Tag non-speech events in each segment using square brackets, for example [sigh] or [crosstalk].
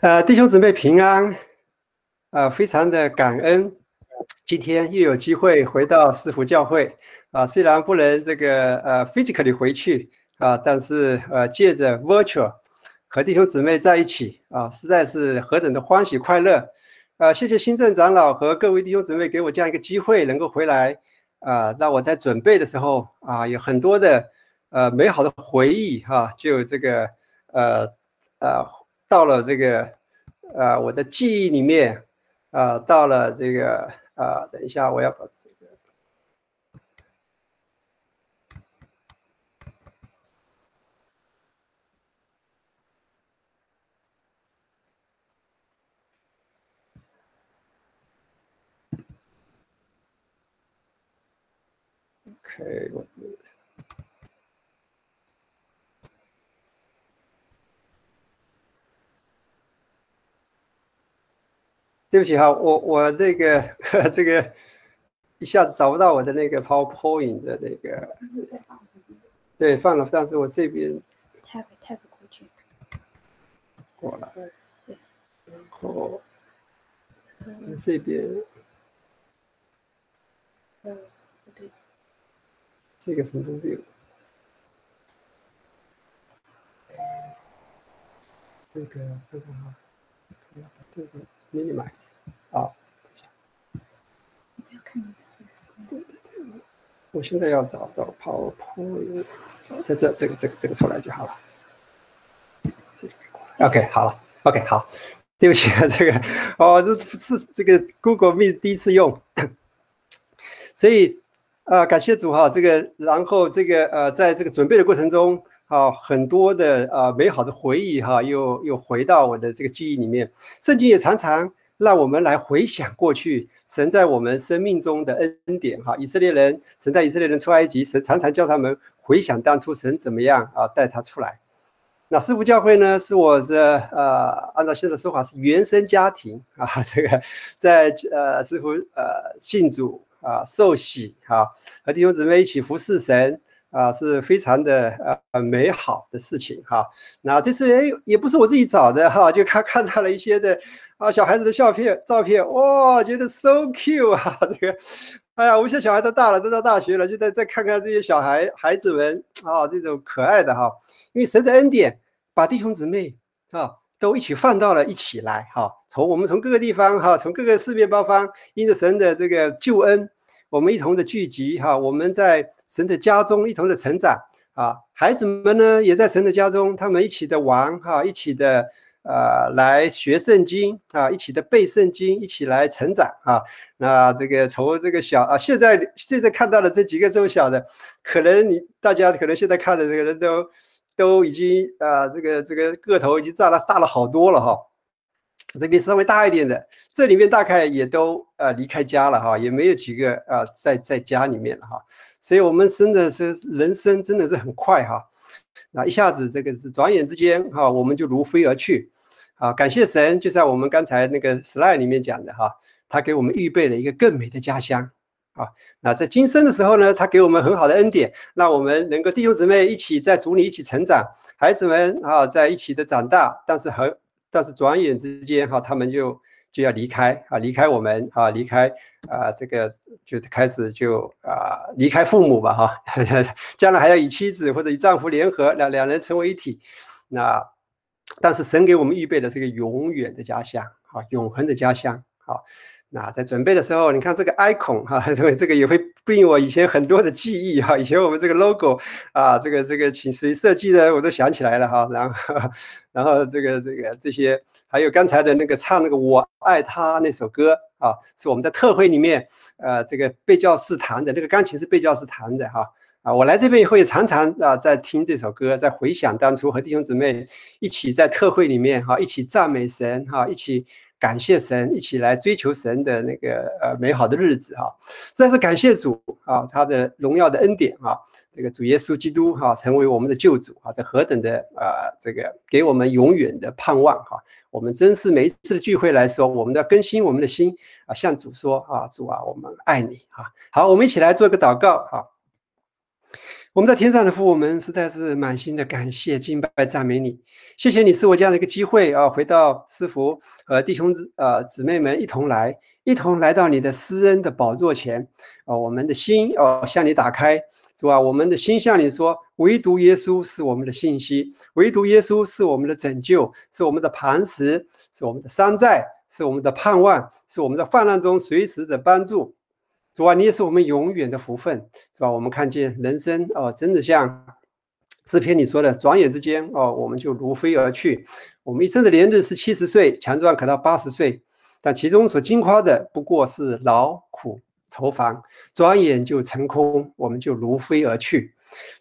呃，弟兄姊妹平安，呃，非常的感恩，今天又有机会回到四福教会啊，虽然不能这个呃 physically 回去啊，但是呃借着 virtual 和弟兄姊妹在一起啊，实在是何等的欢喜快乐啊！谢谢新政长老和各位弟兄姊妹给我这样一个机会，能够回来啊，让我在准备的时候啊，有很多的呃美好的回忆哈，就这个呃呃。到了这个，呃，我的记忆里面，啊，到了这个，啊，等一下，我要把这个，OK，对不起哈，我我那个 [laughs] 这个一下子找不到我的那个 PowerPoint 的那个。对，放了，但是我这边。Tab Tab 过去。过来。然后这边。嗯，对。这个什么东西？这个这个哈，这个。Minimize 啊，不要看对对对，我现在要找到 PowerPoint，在这这个这个这个出来就好了。OK，好了，OK，好，对不起啊，这个。[laughs] 哦，这是这个 Google Meet 第一次用，所以啊，感谢主哈，这个然后这个呃，在这个准备的过程中。啊，很多的啊美好的回忆哈，又又回到我的这个记忆里面。圣经也常常让我们来回想过去神在我们生命中的恩典哈。以色列人，神带以色列人出埃及，神常常叫他们回想当初神怎么样啊带他出来。那师傅教会呢，是我的呃，按照现在的说法是原生家庭啊，这个在呃师傅呃信主啊受洗啊，和弟兄姊妹一起服侍神。啊，是非常的呃美好的事情哈。那这次哎，也不是我自己找的哈，就看看到了一些的啊小孩子的照片照片，哇，觉得 so cute 啊，这个，哎呀，我们现在小孩都大了，都到大学了，就在再看看这些小孩孩子们啊，这种可爱的哈，因为神的恩典把弟兄姊妹啊都一起放到了一起来哈，从我们从各个地方哈，从各个四面八方，因着神的这个救恩。我们一同的聚集哈，我们在神的家中一同的成长啊，孩子们呢也在神的家中，他们一起的玩哈，一起的呃来学圣经啊，一起的背圣经，一起来成长啊。那这个从这个小啊，现在现在看到的这几个这么小的，可能你大家可能现在看的这个人都都已经啊，这个这个个头已经大了大了好多了哈。这边稍微大一点的，这里面大概也都呃离开家了哈，也没有几个啊在在家里面了哈，所以我们真的是人生真的是很快哈，那一下子这个是转眼之间哈，我们就如飞而去，啊，感谢神，就在我们刚才那个 slide 里面讲的哈，他给我们预备了一个更美的家乡。啊，那在今生的时候呢，他给我们很好的恩典，让我们能够弟兄姊妹一起在主里一起成长，孩子们啊在一起的长大，但是很。但是转眼之间哈，他们就就要离开啊，离开我们啊，离开啊，这个就开始就啊，离开父母吧哈，[laughs] 将来还要与妻子或者与丈夫联合，两两人成为一体。那但是神给我们预备的是个永远的家乡啊，永恒的家乡啊。那在准备的时候，你看这个 icon 哈，因 [laughs] 为这个也会令我以前很多的记忆哈。以前我们这个 logo 啊，这个这个请谁设计的，我都想起来了哈。然后，然后这个这个这些，还有刚才的那个唱那个我爱他那首歌啊，是我们在特会里面呃这个贝教士弹的，那个钢琴是贝教士弹的哈。啊，我来这边以后也常常啊在听这首歌，在回想当初和弟兄姊妹一起在特会里面哈，一起赞美神哈，一起。感谢神，一起来追求神的那个呃美好的日子哈，实在是感谢主啊，他的荣耀的恩典啊，这个主耶稣基督哈成为我们的救主啊，这何等的啊这个给我们永远的盼望哈，我们真是每一次的聚会来说，我们都要更新我们的心啊，向主说啊，主啊，我们爱你哈。好，我们一起来做个祷告哈。我们在天上的父，我们实在是满心的感谢、敬拜、赞美你。谢谢你赐我这样的一个机会啊，回到师傅和弟兄姊呃姊妹们一同来，一同来到你的施恩的宝座前啊，我们的心哦向你打开，是吧？我们的心向你说，唯独耶稣是我们的信息，唯独耶稣是我们的拯救，是我们的磐石，是我们的山寨，是我们的盼望，是我们在患难中随时的帮助。主啊，你也是我们永远的福分，是吧？我们看见人生哦，真的像诗篇里说的，转眼之间哦，我们就如飞而去。我们一生的年日是七十岁，强壮可到八十岁，但其中所经夸的不过是劳苦愁烦，转眼就成空，我们就如飞而去。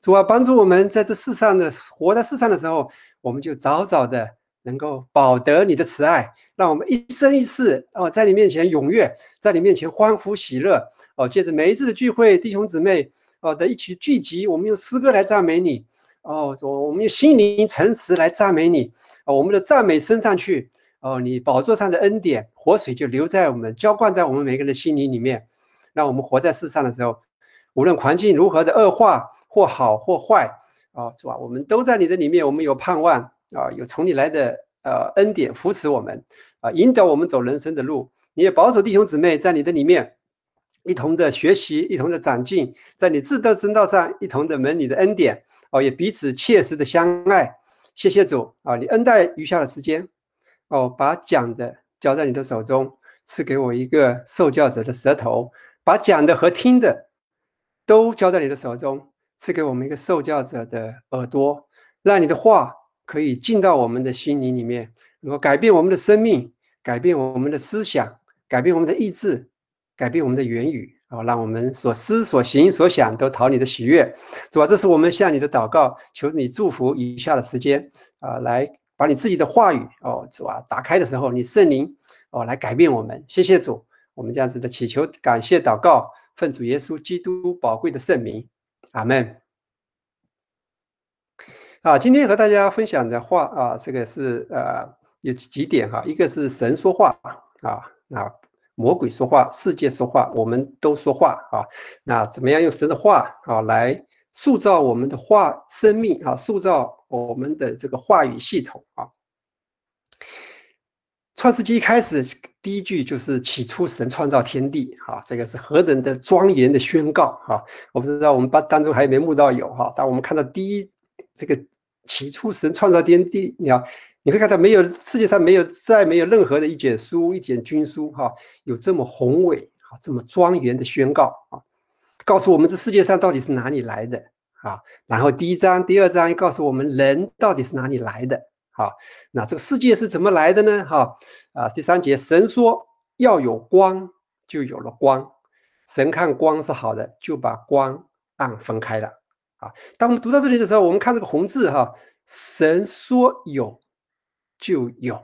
主啊，帮助我们在这世上的活在世上的时候，我们就早早的。能够保得你的慈爱，让我们一生一世哦，在你面前踊跃，在你面前欢呼喜乐哦。借着每一次的聚会，弟兄姊妹哦的一起聚集，我们用诗歌来赞美你哦，我我们用心灵诚实来赞美你哦。我们的赞美升上去哦，你宝座上的恩典活水就留在我们浇灌在我们每个人的心灵里面，让我们活在世上的时候，无论环境如何的恶化或好或坏哦，是吧？我们都在你的里面，我们有盼望。啊，有从你来的呃恩典扶持我们，啊，引导我们走人生的路。你也保守弟兄姊妹在你的里面，一同的学习，一同的长进，在你自道真道上一同的蒙你的恩典。哦，也彼此切实的相爱。谢谢主啊，你恩待余下的时间。哦，把讲的交在你的手中，赐给我一个受教者的舌头，把讲的和听的都交在你的手中，赐给我们一个受教者的耳朵，让你的话。可以进到我们的心灵里面，能够改变我们的生命，改变我们的思想，改变我们的意志，改变我们的言语啊，让我们所思所行所想都讨你的喜悦，是吧？这是我们向你的祷告，求你祝福以下的时间啊，来把你自己的话语哦，是吧？打开的时候，你圣灵哦来改变我们。谢谢主，我们这样子的祈求、感谢、祷告，奉主耶稣基督宝贵的圣名，阿门。啊，今天和大家分享的话啊，这个是呃有几点哈，一个是神说话啊，那魔鬼说话，世界说话，我们都说话啊，那怎么样用神的话啊来塑造我们的话生命啊，塑造我们的这个话语系统啊？创世纪一开始第一句就是起初神创造天地啊，这个是何等的庄严的宣告哈！我不知道我们班当中还有没有慕道友哈，当我们看到第一。这个起初神创造天地，你要你会看到没有世界上没有再没有任何的一卷书一卷经书哈，有这么宏伟啊这么庄严的宣告啊，告诉我们这世界上到底是哪里来的啊？然后第一章第二章告诉我们人到底是哪里来的啊？那这个世界是怎么来的呢？哈啊第三节神说要有光，就有了光，神看光是好的，就把光暗分开了。啊，当我们读到这里的时候，我们看这个红字哈，神说有就有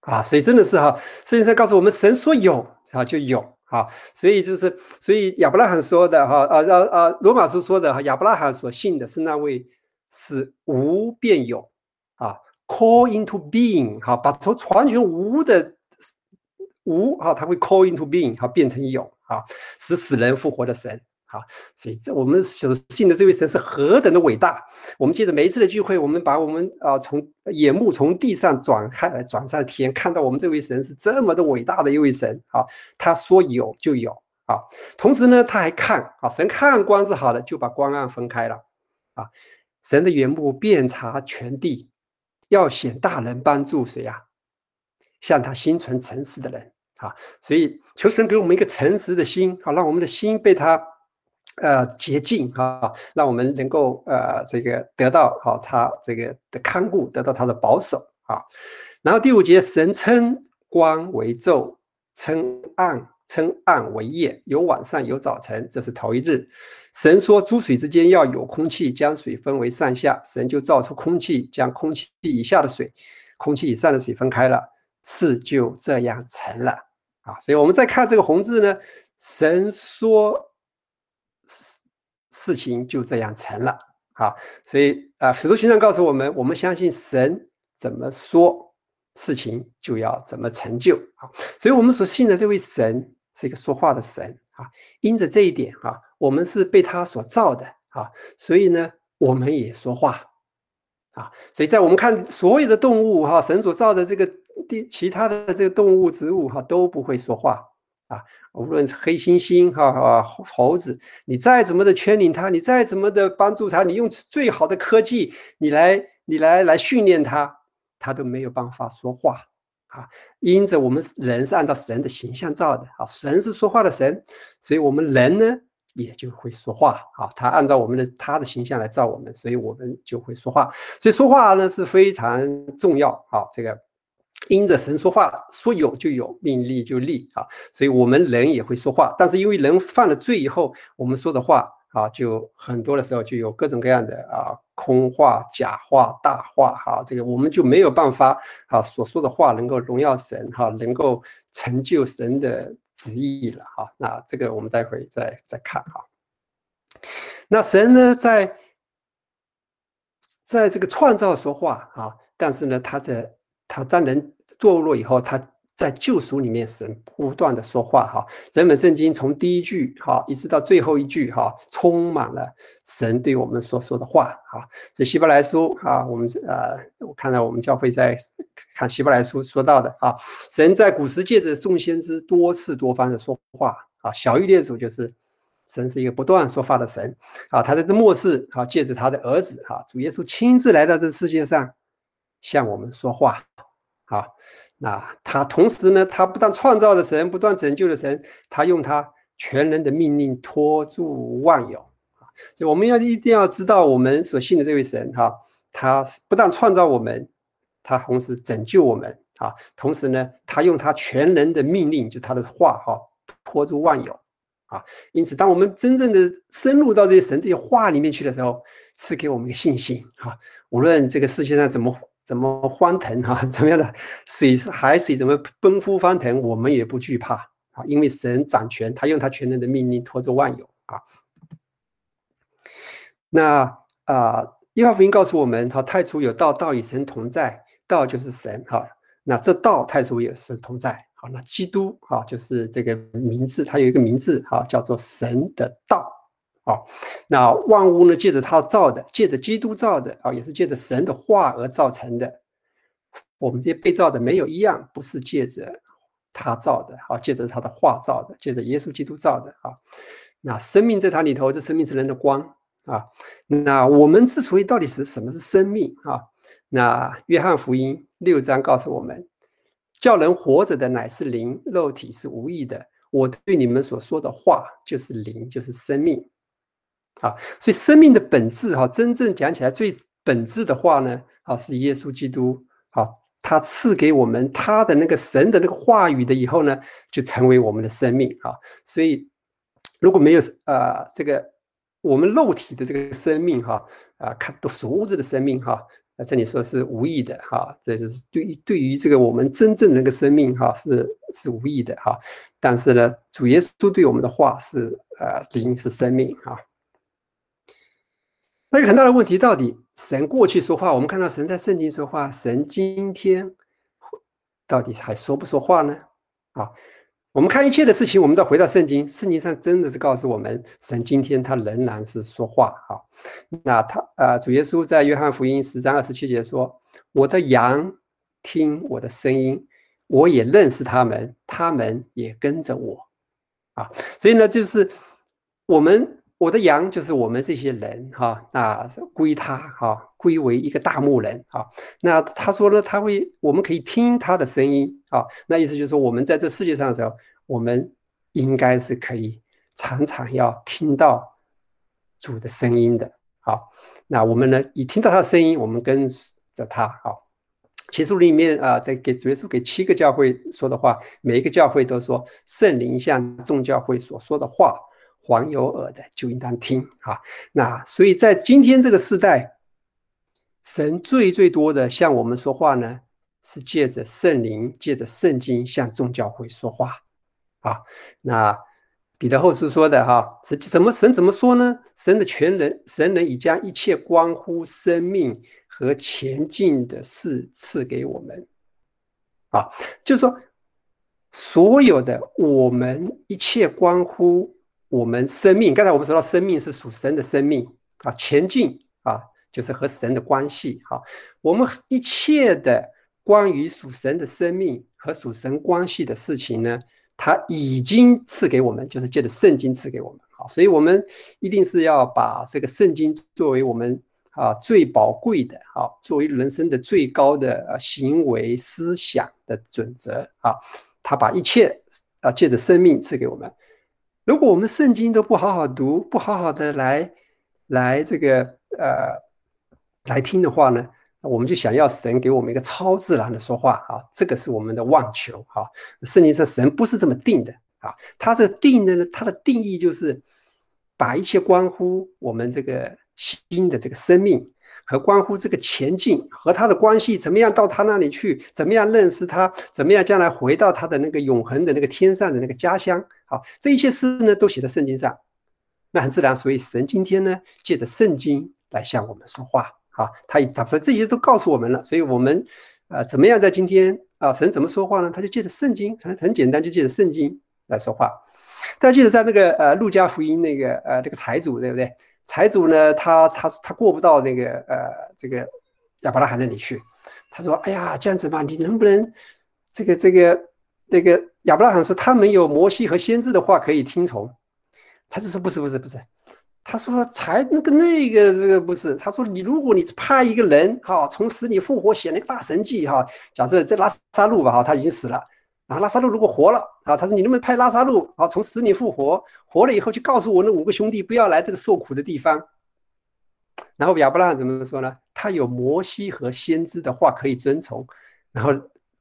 啊，所以真的是哈，圣经上告诉我们，神说有啊就有啊，所以就是所以亚伯拉罕说的哈啊啊啊，罗马书说的哈，亚伯拉罕所信的是那位是无变有啊，call into being 哈，把从完全无的无啊，他会 call into being 哈，变成有啊，使死人复活的神。啊，所以这我们所信的这位神是何等的伟大！我们借着每一次的聚会，我们把我们啊从眼目从地上转开来，转上天，看到我们这位神是这么的伟大的一位神啊！他说有就有啊，同时呢，他还看啊，神看光是好的，就把光暗分开了啊。神的眼目遍察全地，要显大能帮助谁呀？向他心存诚实的人啊！所以求神给我们一个诚实的心啊，让我们的心被他。呃，洁净哈，让我们能够呃，这个得到好他这个的看顾，得到他的保守啊。然后第五节，神称光为昼，称暗称暗为夜，有晚上有早晨，这是头一日。神说，诸水之间要有空气，将水分为上下。神就造出空气，将空气以下的水、空气以上的水分开了，事就这样成了啊。所以我们再看这个红字呢，神说。事事情就这样成了，好，所以啊，使徒行传告诉我们，我们相信神怎么说，事情就要怎么成就啊，所以我们所信的这位神是一个说话的神啊，因着这一点啊，我们是被他所造的啊，所以呢，我们也说话啊。所以在我们看所有的动物哈，神所造的这个第其他的这个动物植物哈都不会说话啊。无论是黑猩猩哈哈猴子，你再怎么的圈领它，你再怎么的帮助它，你用最好的科技，你来你来来训练它，它都没有办法说话啊。因着我们人是按照神的形象造的啊，神是说话的神，所以我们人呢。也就会说话啊，他按照我们的他的形象来造我们，所以我们就会说话。所以说话呢是非常重要啊。这个因着神说话，说有就有，命立就立啊。所以我们人也会说话，但是因为人犯了罪以后，我们说的话啊，就很多的时候就有各种各样的啊空话、假话、大话哈。这个我们就没有办法啊，所说的话能够荣耀神哈，能够成就神的。旨意了哈，那这个我们待会再再看哈。那神呢，在在这个创造说话啊，但是呢，他的他当人堕落以后，他。在救赎里面，神不断的说话哈。整本圣经从第一句哈，一直到最后一句哈，充满了神对我们所说的话哈。这希伯来书啊，我们呃，我看到我们教会在看希伯来书说到的啊，神在古时借着众先知多次多方的说话啊。小玉列祖就是神是一个不断说话的神啊。他在这末世啊，借着他的儿子啊，主耶稣亲自来到这世界上向我们说话啊。那他同时呢，他不但创造了神，不断拯救了神，他用他全能的命令托住万有啊！所以我们要一定要知道，我们所信的这位神哈，他不但创造我们，他同时拯救我们啊！同时呢，他用他全能的命令，就他的话哈，托住万有啊！因此，当我们真正的深入到这些神这些话里面去的时候，是给我们信心哈！无论这个世界上怎么。怎么欢腾哈？[laughs] 怎么样的水海水怎么奔赴翻腾？我们也不惧怕啊，因为神掌权，他用他全能的命令托着万有啊。那啊，约翰福音告诉我们，哈，太初有道，道与神同在，道就是神哈。那这道太初也是同在，好，那基督哈就是这个名字，它有一个名字哈，叫做神的道。啊，那万物呢？借着他造的，借着基督造的啊，也是借着神的话而造成的。我们这些被造的没有一样不是借着他造的，啊，借着他的话造的，借着耶稣基督造的啊。那生命在他里头，这生命是人的光啊。那我们之所以到底是什么是生命啊？那约翰福音六章告诉我们，叫人活着的乃是灵，肉体是无意的。我对你们所说的话就是灵，就是生命。啊，所以生命的本质哈，真正讲起来最本质的话呢，啊，是耶稣基督，啊，他赐给我们他的那个神的那个话语的以后呢，就成为我们的生命啊。所以如果没有啊这个我们肉体的这个生命哈，啊看都属物质的生命哈，那这里说是无益的哈，这就是对于对于这个我们真正那个生命哈是是无益的哈。但是呢，主耶稣对我们的话是呃灵是生命哈。那个很大的问题，到底神过去说话，我们看到神在圣经说话，神今天到底还说不说话呢？啊，我们看一切的事情，我们再回到圣经，圣经上真的是告诉我们，神今天他仍然是说话。啊。那他啊，主耶稣在约翰福音十章二十七节说：“我的羊听我的声音，我也认识他们，他们也跟着我。”啊，所以呢，就是我们。我的羊就是我们这些人哈，那归他哈，归为一个大牧人啊。那他说呢，他会，我们可以听他的声音啊。那意思就是说，我们在这世界上的时候，我们应该是可以常常要听到主的声音的。好，那我们呢，一听到他的声音，我们跟着他。好，其实里面啊，在给主耶稣给七个教会说的话，每一个教会都说圣灵向众教会所说的话。黄有耳的就应当听啊！那所以在今天这个时代，神最最多的向我们说话呢，是借着圣灵，借着圣经向众教会说话啊。那彼得后书说的哈，是怎么神怎么说呢？神的全能，神能已将一切关乎生命和前进的事赐给我们啊，就是说，所有的我们一切关乎。我们生命，刚才我们说到生命是属神的生命啊，前进啊，就是和神的关系。哈，我们一切的关于属神的生命和属神关系的事情呢，他已经赐给我们，就是借着圣经赐给我们。好，所以我们一定是要把这个圣经作为我们啊最宝贵的，好，作为人生的最高的啊行为思想的准则啊。他把一切啊借着生命赐给我们。如果我们圣经都不好好读，不好好的来来这个呃来听的话呢，我们就想要神给我们一个超自然的说话啊，这个是我们的妄求啊。圣经上神不是这么定的。啊，它的定的呢？它的定义就是把一切关乎我们这个新的这个生命和关乎这个前进和他的关系，怎么样到他那里去？怎么样认识他？怎么样将来回到他的那个永恒的那个天上的那个家乡？好，这一切事呢都写在圣经上，那很自然。所以神今天呢借着圣经来向我们说话。啊，他他把这些都告诉我们了。所以我们呃怎么样在今天啊？神怎么说话呢？他就借着圣经，很很简单，就借着圣经。来说话，大家记得在那个呃《路加福音》那个呃这个财主对不对？财主呢，他他他过不到那个呃这个亚伯拉罕那里去。他说：“哎呀，这样子吧，你能不能这个这个那个亚伯拉罕说他没有摩西和先知的话可以听从？”他就说：“不是不是不是。”他说：“才那个那个这个不是。”他说：“你如果你派一个人哈从死里复活写那个大神迹哈，假设这拉萨路吧哈他已经死了。”然后拉萨路如果活了啊，他说你能不能派拉萨路啊从死里复活，活了以后就告诉我那五个兄弟不要来这个受苦的地方。然后亚伯拉罕怎么说呢？他有摩西和先知的话可以遵从。然后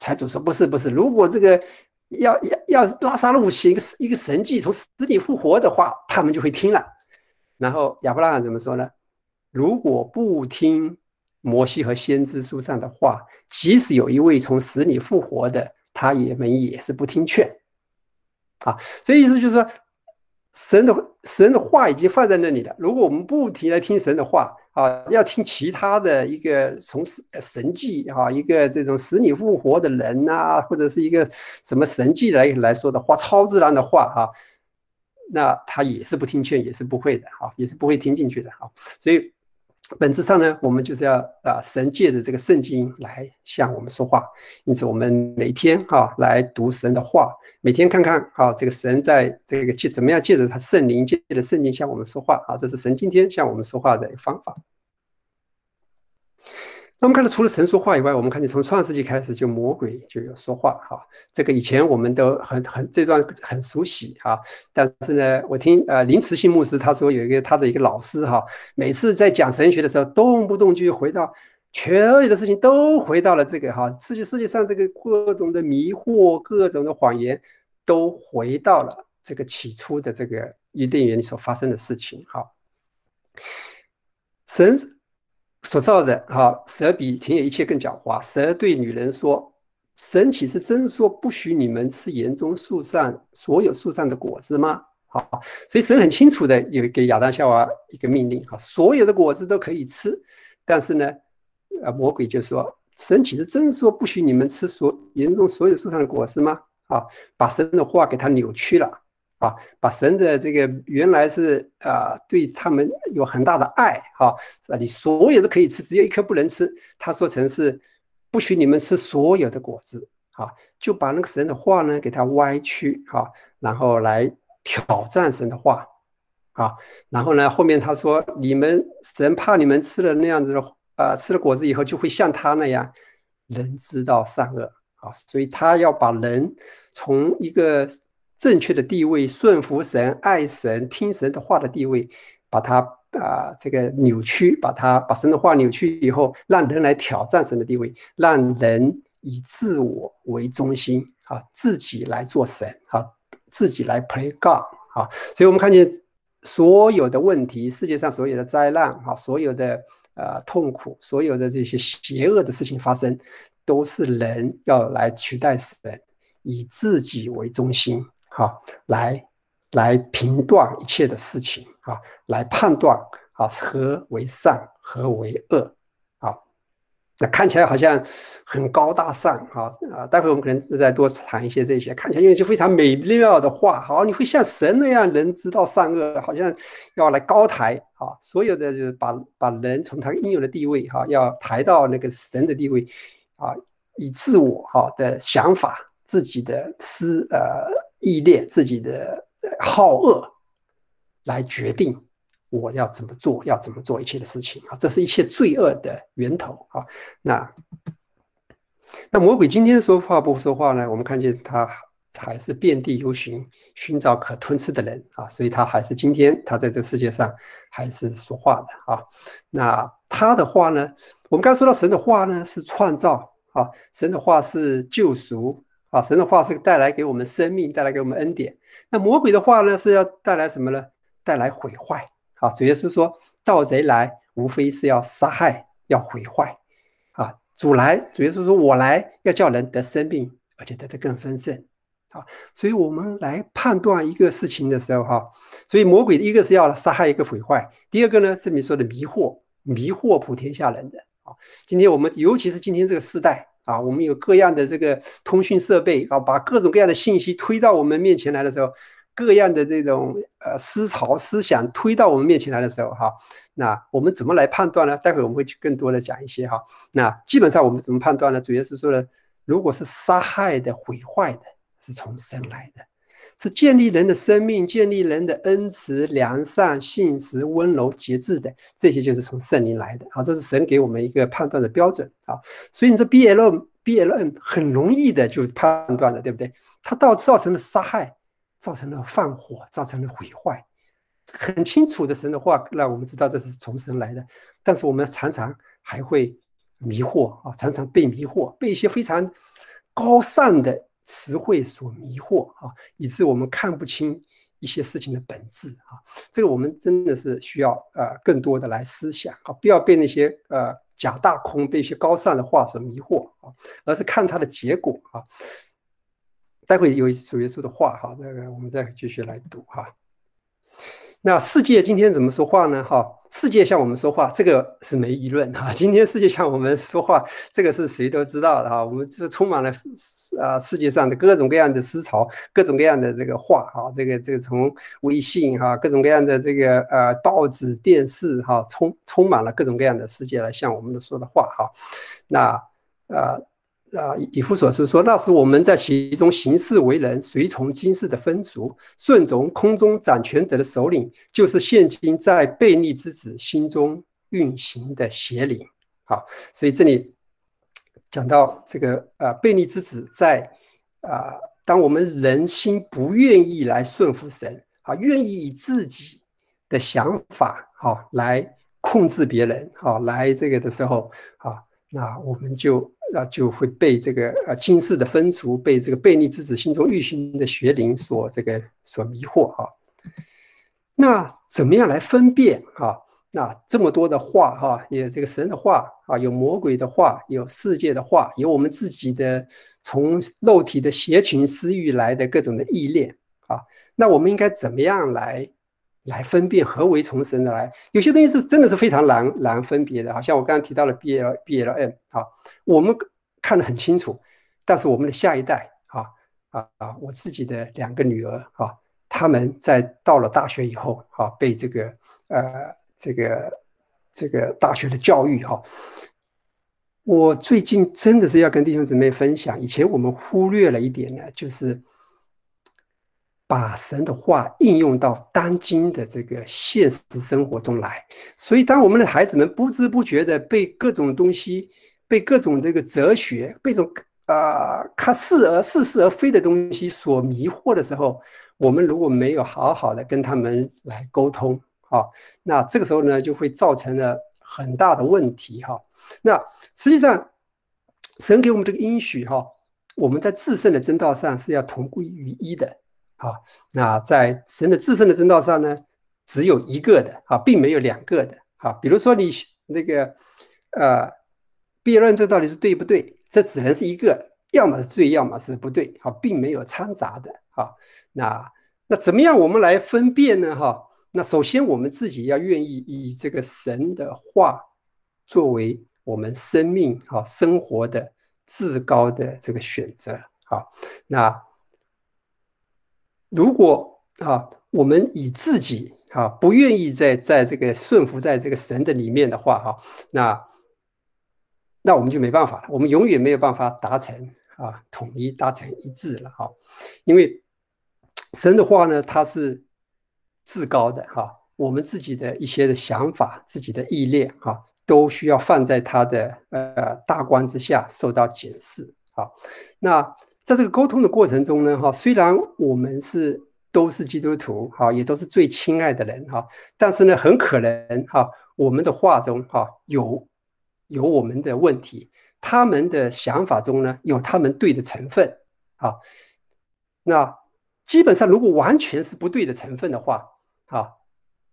财主说不是不是，如果这个要要要拉萨路行一个一个神迹从死里复活的话，他们就会听了。然后亚伯拉罕怎么说呢？如果不听摩西和先知书上的话，即使有一位从死里复活的。他也们也是不听劝，啊，所以意思就是说，神的神的话已经放在那里了。如果我们不停的听神的话，啊，要听其他的一个从神神迹啊，一个这种使你复活的人呐，或者是一个什么神迹来来说的话，超自然的话哈，那他也是不听劝，也是不会的哈，也是不会听进去的哈，所以。本质上呢，我们就是要啊，神借着这个圣经来向我们说话。因此，我们每天哈来读神的话，每天看看啊，这个神在这个借怎么样借着他圣灵借着圣经向我们说话啊，这是神今天向我们说话的一个方法。那我们看到，除了神说话以外，我们看见从创世纪开始就魔鬼就有说话哈。这个以前我们都很很这段很熟悉哈。但是呢，我听呃林慈信牧师他说有一个他的一个老师哈，每次在讲神学的时候，动不动就回到全有的事情都回到了这个哈，世界世界上这个各种的迷惑、各种的谎言，都回到了这个起初的这个伊甸园里所发生的事情哈。神。所造的哈蛇比田野一切更狡猾。蛇对女人说：“神岂是真说不许你们吃园中树上所有树上的果子吗？”好，所以神很清楚的有给亚当夏娃一个命令哈，所有的果子都可以吃。但是呢，呃，魔鬼就说：“神岂是真说不许你们吃所园中所有树上的果子吗？”啊，把神的话给他扭曲了。啊，把神的这个原来是啊，对他们有很大的爱，哈，是吧？你所有的可以吃，只有一颗不能吃。他说成是不许你们吃所有的果子，哈，就把那个神的话呢给他歪曲，哈，然后来挑战神的话，啊，然后呢后面他说你们神怕你们吃了那样子的啊，吃了果子以后就会像他那样人知道善恶，啊，所以他要把人从一个。正确的地位，顺服神、爱神、听神的话的地位，把它啊这个扭曲，把它把神的话扭曲以后，让人来挑战神的地位，让人以自我为中心啊，自己来做神啊，自己来 play God 啊，所以我们看见所有的问题，世界上所有的灾难啊，所有的呃痛苦，所有的这些邪恶的事情发生，都是人要来取代神，以自己为中心。好，来来评断一切的事情，啊，来判断啊，何为善，何为恶，啊。那看起来好像很高大上，哈啊！待会我们可能再多谈一些这些，看起来因为就非常美妙的话，好，你会像神那样能知道善恶，好像要来高抬啊！所有的就是把把人从他应有的地位，哈，要抬到那个神的地位，啊，以自我哈的想法、自己的思呃意念、自己的好恶来决定。我要怎么做？要怎么做一切的事情啊？这是一切罪恶的源头啊！那那魔鬼今天说话不说话呢？我们看见他还是遍地游行，寻找可吞吃的人啊！所以他还是今天他在这世界上还是说话的啊！那他的话呢？我们刚说到神的话呢，是创造啊，神的话是救赎啊，神的话是带来给我们生命，带来给我们恩典。那魔鬼的话呢，是要带来什么呢？带来毁坏。啊，主耶稣说：“盗贼来，无非是要杀害、要毁坏。”啊，主来，主耶稣说：“我来要叫人得生命，而且得的更丰盛。”啊，所以我们来判断一个事情的时候，哈，所以魔鬼一个是要杀害，一个毁坏；第二个呢，是你说的迷惑，迷惑普天下人的。啊，今天我们尤其是今天这个时代，啊，我们有各样的这个通讯设备，啊，把各种各样的信息推到我们面前来的时候。各样的这种呃思潮思想推到我们面前来的时候，哈，那我们怎么来判断呢？待会我们会去更多的讲一些哈。那基本上我们怎么判断呢？主要是说呢，如果是杀害的、毁坏的，是从生来的，是建立人的生命、建立人的恩慈、良善、信实、温柔、节制的，这些就是从圣灵来的。好，这是神给我们一个判断的标准啊。所以你说 B L B L M 很容易的就判断了，对不对？它到造成了杀害。造成了放火，造成了毁坏，很清楚的神的话让我们知道这是从神来的。但是我们常常还会迷惑啊，常常被迷惑，被一些非常高尚的词汇所迷惑啊，以致我们看不清一些事情的本质啊。这个我们真的是需要呃更多的来思想啊，不要被那些呃假大空，被一些高尚的话所迷惑啊，而是看它的结果啊。待会有主耶稣的话哈，那个我们再继续来读哈。那世界今天怎么说话呢？哈，世界向我们说话，这个是没议论哈。今天世界向我们说话，这个是谁都知道的哈。我们这充满了啊世界上的各种各样的思潮，各种各样的这个话哈。这个这个从微信哈，各种各样的这个呃报纸、电视哈，充充满了各种各样的世界来向我们说的话哈。那呃。啊，以夫所是说，那是我们在其中行事为人，随从今世的风俗，顺从空中掌权者的首领，就是现今在悖逆之子心中运行的邪灵。好，所以这里讲到这个啊，悖逆之子在啊，当我们人心不愿意来顺服神，啊，愿意以自己的想法好来控制别人，好来这个的时候，啊，那我们就。那就会被这个呃今世的风俗，被这个悖逆之子心中欲行的学灵所这个所迷惑哈。那怎么样来分辨哈？那这么多的话哈，有这个神的话啊，有魔鬼的话，有世界的话，有我们自己的从肉体的邪情私欲来的各种的意念啊。那我们应该怎么样来？来分辨何为从神的来，有些东西是真的是非常难难分别的，好像我刚刚提到了 B L B L M 啊，我们看得很清楚，但是我们的下一代啊啊啊，我自己的两个女儿啊，他们在到了大学以后啊，被这个呃这个这个大学的教育哈，我最近真的是要跟弟兄姊妹分享，以前我们忽略了一点呢，就是。把神的话应用到当今的这个现实生活中来，所以当我们的孩子们不知不觉的被各种东西、被各种这个哲学、被种啊看似而似是而非的东西所迷惑的时候，我们如果没有好好的跟他们来沟通，啊，那这个时候呢就会造成了很大的问题，哈。那实际上，神给我们这个应许，哈，我们在自身的真道上是要同归于一的。啊，那在神的自身的真道上呢，只有一个的啊，并没有两个的啊。比如说你那个呃，辩论这到底是对不对？这只能是一个，要么是对，要么是不对，啊，并没有掺杂的啊。那那怎么样我们来分辨呢？哈，那首先我们自己要愿意以这个神的话作为我们生命啊生活的至高的这个选择。好，那如果啊我们以自己啊不愿意在在这个顺服在这个神的里面的话，哈，那那我们就没办法了，我们永远没有办法达成啊统一达成一致了，哈，因为神的话呢，它是至高的，哈。我们自己的一些的想法、自己的意念，哈，都需要放在他的呃大光之下受到检视，哈。那在这个沟通的过程中呢，哈，虽然我们是都是基督徒，哈，也都是最亲爱的人，哈，但是呢，很可能哈，我们的话中，哈，有有我们的问题，他们的想法中呢，有他们对的成分，啊，那基本上如果完全是不对的成分的话，啊。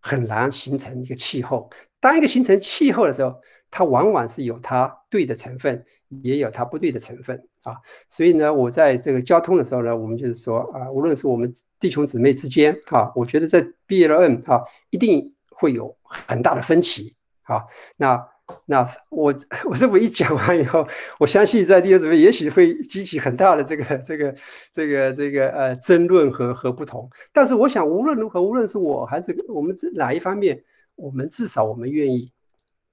很难形成一个气候。当一个形成气候的时候，它往往是有它对的成分，也有它不对的成分啊。所以呢，我在这个交通的时候呢，我们就是说啊，无论是我们弟兄姊妹之间啊，我觉得在 B L N 啊，一定会有很大的分歧啊。那。那我我这么一讲完以后，我相信在第二组也许会激起很大的这个这个这个这个呃争论和和不同。但是我想无论如何，无论是我还是我们这哪一方面，我们至少我们愿意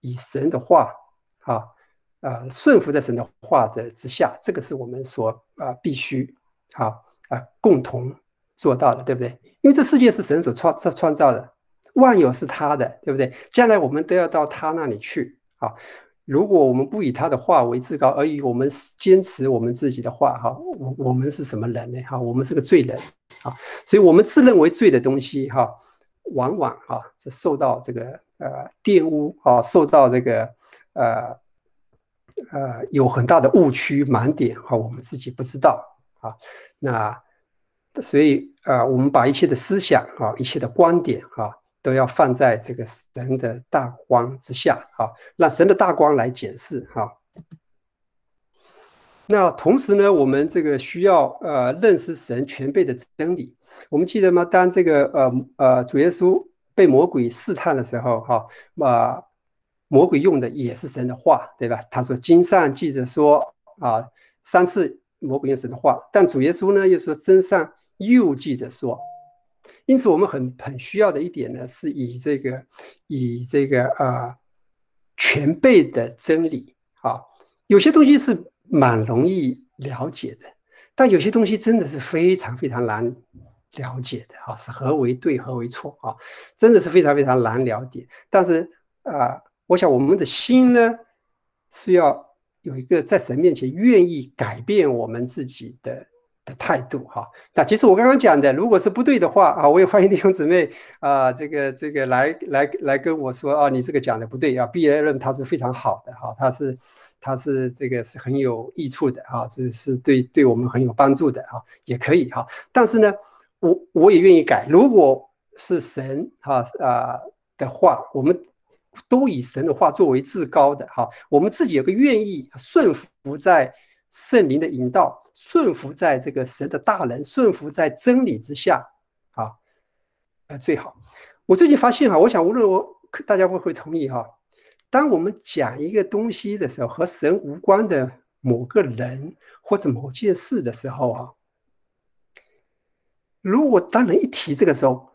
以神的话啊啊顺服在神的话的之下，这个是我们所啊必须啊啊共同做到的，对不对？因为这世界是神所创创创造的，万有是他的，对不对？将来我们都要到他那里去。好，如果我们不以他的话为至高，而以我们坚持我们自己的话，哈，我我们是什么人呢？哈，我们是个罪人，啊，所以我们自认为罪的东西，哈，往往哈是受到这个呃玷污，啊，受到这个呃呃有很大的误区盲点，哈，我们自己不知道，啊，那所以啊，我们把一切的思想，啊，一切的观点，哈。都要放在这个神的大光之下，哈，让神的大光来检视，哈。那同时呢，我们这个需要呃认识神全备的真理。我们记得吗？当这个呃呃主耶稣被魔鬼试探的时候，哈，啊，魔鬼用的也是神的话，对吧？他说经上记着说啊，三次魔鬼用神的话，但主耶稣呢又说真上又记着说。因此，我们很很需要的一点呢，是以这个以这个啊全备的真理啊，有些东西是蛮容易了解的，但有些东西真的是非常非常难了解的啊，是何为对，何为错啊，真的是非常非常难了解。但是啊，我想我们的心呢，是要有一个在神面前愿意改变我们自己的。的态度哈，那其实我刚刚讲的，如果是不对的话啊，我也欢迎弟兄姊妹啊，这个这个来来来跟我说啊，你这个讲的不对啊，B A 论它是非常好的哈，它是它是这个是很有益处的哈，这是对对我们很有帮助的哈，也可以哈，但是呢，我我也愿意改，如果是神哈啊的话，我们都以神的话作为至高的哈，我们自己有个愿意顺服在。圣灵的引导，顺服在这个神的大能，顺服在真理之下，啊，呃，最好。我最近发现哈，我想无论我大家会不会同意哈，当我们讲一个东西的时候，和神无关的某个人或者某件事的时候啊，如果当人一提这个时候，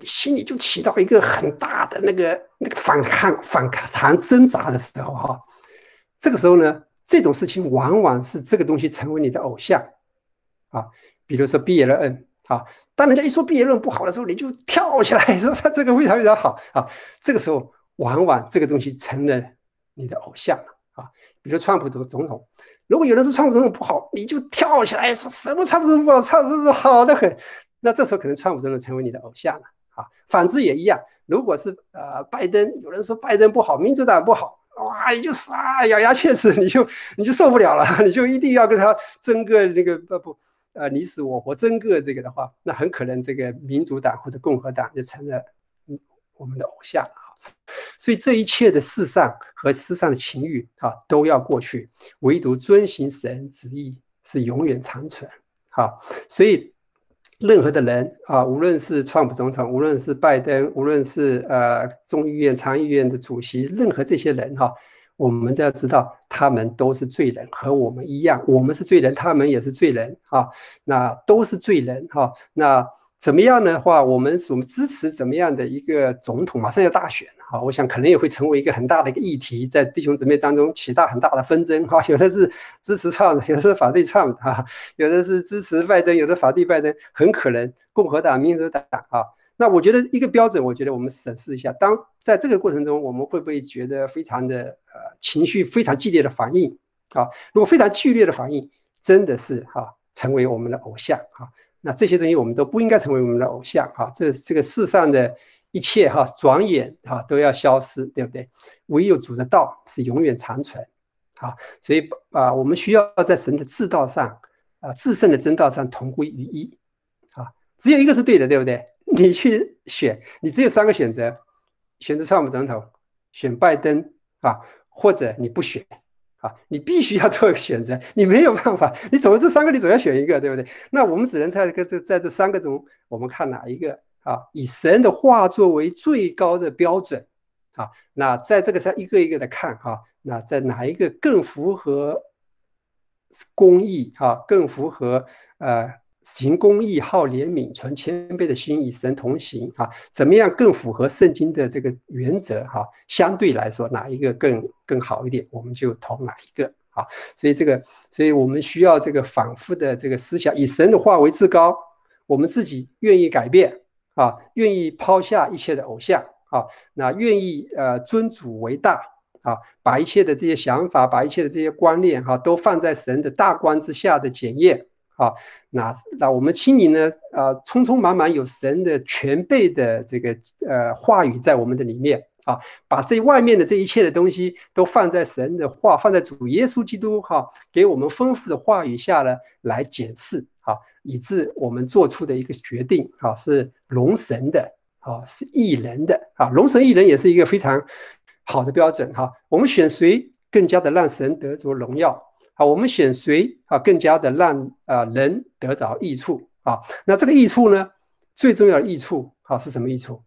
心里就起到一个很大的那个那个反抗、反弹、挣扎的时候哈，这个时候呢？这种事情往往是这个东西成为你的偶像，啊，比如说毕业论啊，当人家一说毕业论不好的时候，你就跳起来说他 [laughs] 这个非常非常好啊，这个时候往往这个东西成了你的偶像了啊。比如川普总总统，如果有人说川普总统不好，你就跳起来说什么川普总统不好，川普总统好的很，那这时候可能川普总统成为你的偶像了啊。反之也一样，如果是呃拜登，有人说拜登不好，民主党不好。哇，你就啊，咬牙切齿，你就你就受不了了，[laughs] 你就一定要跟他争个那个不不，呃，你死我活争个这个的话，那很可能这个民主党或者共和党就成了我们的偶像啊。所以这一切的世上和世上的情欲啊都要过去，唯独遵行神旨意是永远长存。好，所以。任何的人啊，无论是川普总统，无论是拜登，无论是呃众议院、参议院的主席，任何这些人哈，我们都要知道，他们都是罪人，和我们一样，我们是罪人，他们也是罪人啊，那都是罪人哈。那怎么样的话，我们我们支持怎么样的一个总统？马上要大选哈，我想可能也会成为一个很大的一个议题，在弟兄姊妹当中起大很大的纷争哈。[laughs] 有的是支持唱的，有的是反对唱的哈，有的是支持拜登，有的反对拜登，很可能共和党、民主党啊。那我觉得一个标准，我觉得我们审视一下，当在这个过程中，我们会不会觉得非常的呃情绪非常激烈的反应啊？如果非常剧烈的反应，真的是哈成为我们的偶像哈？那这些东西我们都不应该成为我们的偶像哈。这这个世上的一切哈，转眼哈都要消失，对不对？唯有主的道是永远长存，啊，所以啊，我们需要在神的至道上啊，至圣的真道上同归于一，啊，只有一个是对的，对不对？[laughs] 你去选，你只有三个选择：选择川普总统，选拜登啊，或者你不选啊。你必须要做一个选择，你没有办法，你总这三个，你总要选一个，对不对？那我们只能在这个这在这三个中，我们看哪一个啊？以神的话作为最高的标准啊。那在这个上一个一个的看啊，那在哪一个更符合公义啊？更符合呃。行公义、好怜悯、存谦卑的心，与神同行啊！怎么样更符合圣经的这个原则？哈，相对来说哪一个更更好一点，我们就投哪一个啊！所以这个，所以我们需要这个反复的这个思想，以神的话为至高，我们自己愿意改变啊，愿意抛下一切的偶像啊，那愿意呃尊主为大啊，把一切的这些想法，把一切的这些观念哈，都放在神的大光之下的检验。啊，那那我们心里呢？呃，匆匆忙忙有神的全备的这个呃话语在我们的里面啊，把这外面的这一切的东西都放在神的话，放在主耶稣基督哈给我们丰富的话语下呢来检视啊，以致我们做出的一个决定啊是龙神的啊是异人的啊，龙神异人也是一个非常好的标准哈。我们选谁更加的让神得着荣耀？好，我们选谁啊？更加的让啊人得着益处啊。那这个益处呢，最重要的益处啊是什么益处？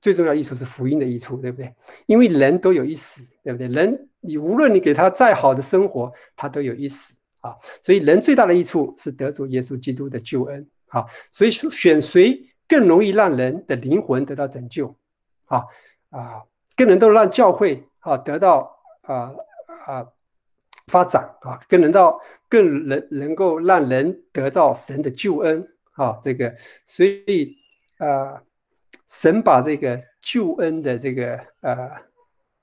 最重要的益处是福音的益处，对不对？因为人都有一死，对不对？人你无论你给他再好的生活，他都有一死啊。所以人最大的益处是得着耶稣基督的救恩啊。所以选谁更容易让人的灵魂得到拯救啊啊，更能够让教会啊得到啊啊。发展啊，更能到更能能够让人得到神的救恩啊，这个所以啊，神把这个救恩的这个呃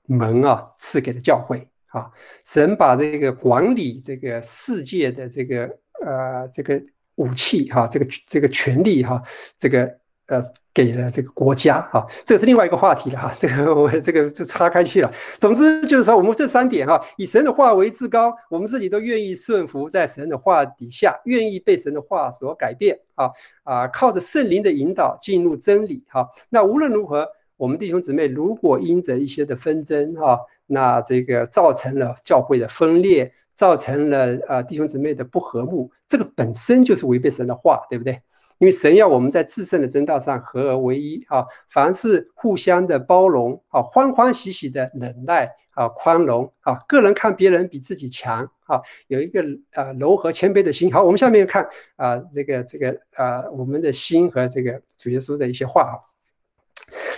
门啊赐给了教会啊，神把这个管理这个世界的这个呃这个武器哈，这个这个权利哈，这个。呃，给了这个国家哈，这是另外一个话题了哈，[laughs] 这个我这个就岔开去了。总之就是说，我们这三点哈，以神的话为至高，我们自己都愿意顺服在神的话底下，愿意被神的话所改变啊啊，靠着圣灵的引导进入真理哈。那无论如何，我们弟兄姊妹如果因着一些的纷争哈，那这个造成了教会的分裂，造成了呃弟兄姊妹的不和睦，这个本身就是违背神的话，对不对？因为神要我们在至圣的真道上合而为一啊，凡是互相的包容啊，欢欢喜喜的忍耐啊，宽容啊，个人看别人比自己强啊，有一个呃柔和谦卑的心。好，我们下面看啊，那个这个呃，我们的心和这个主耶稣的一些话啊。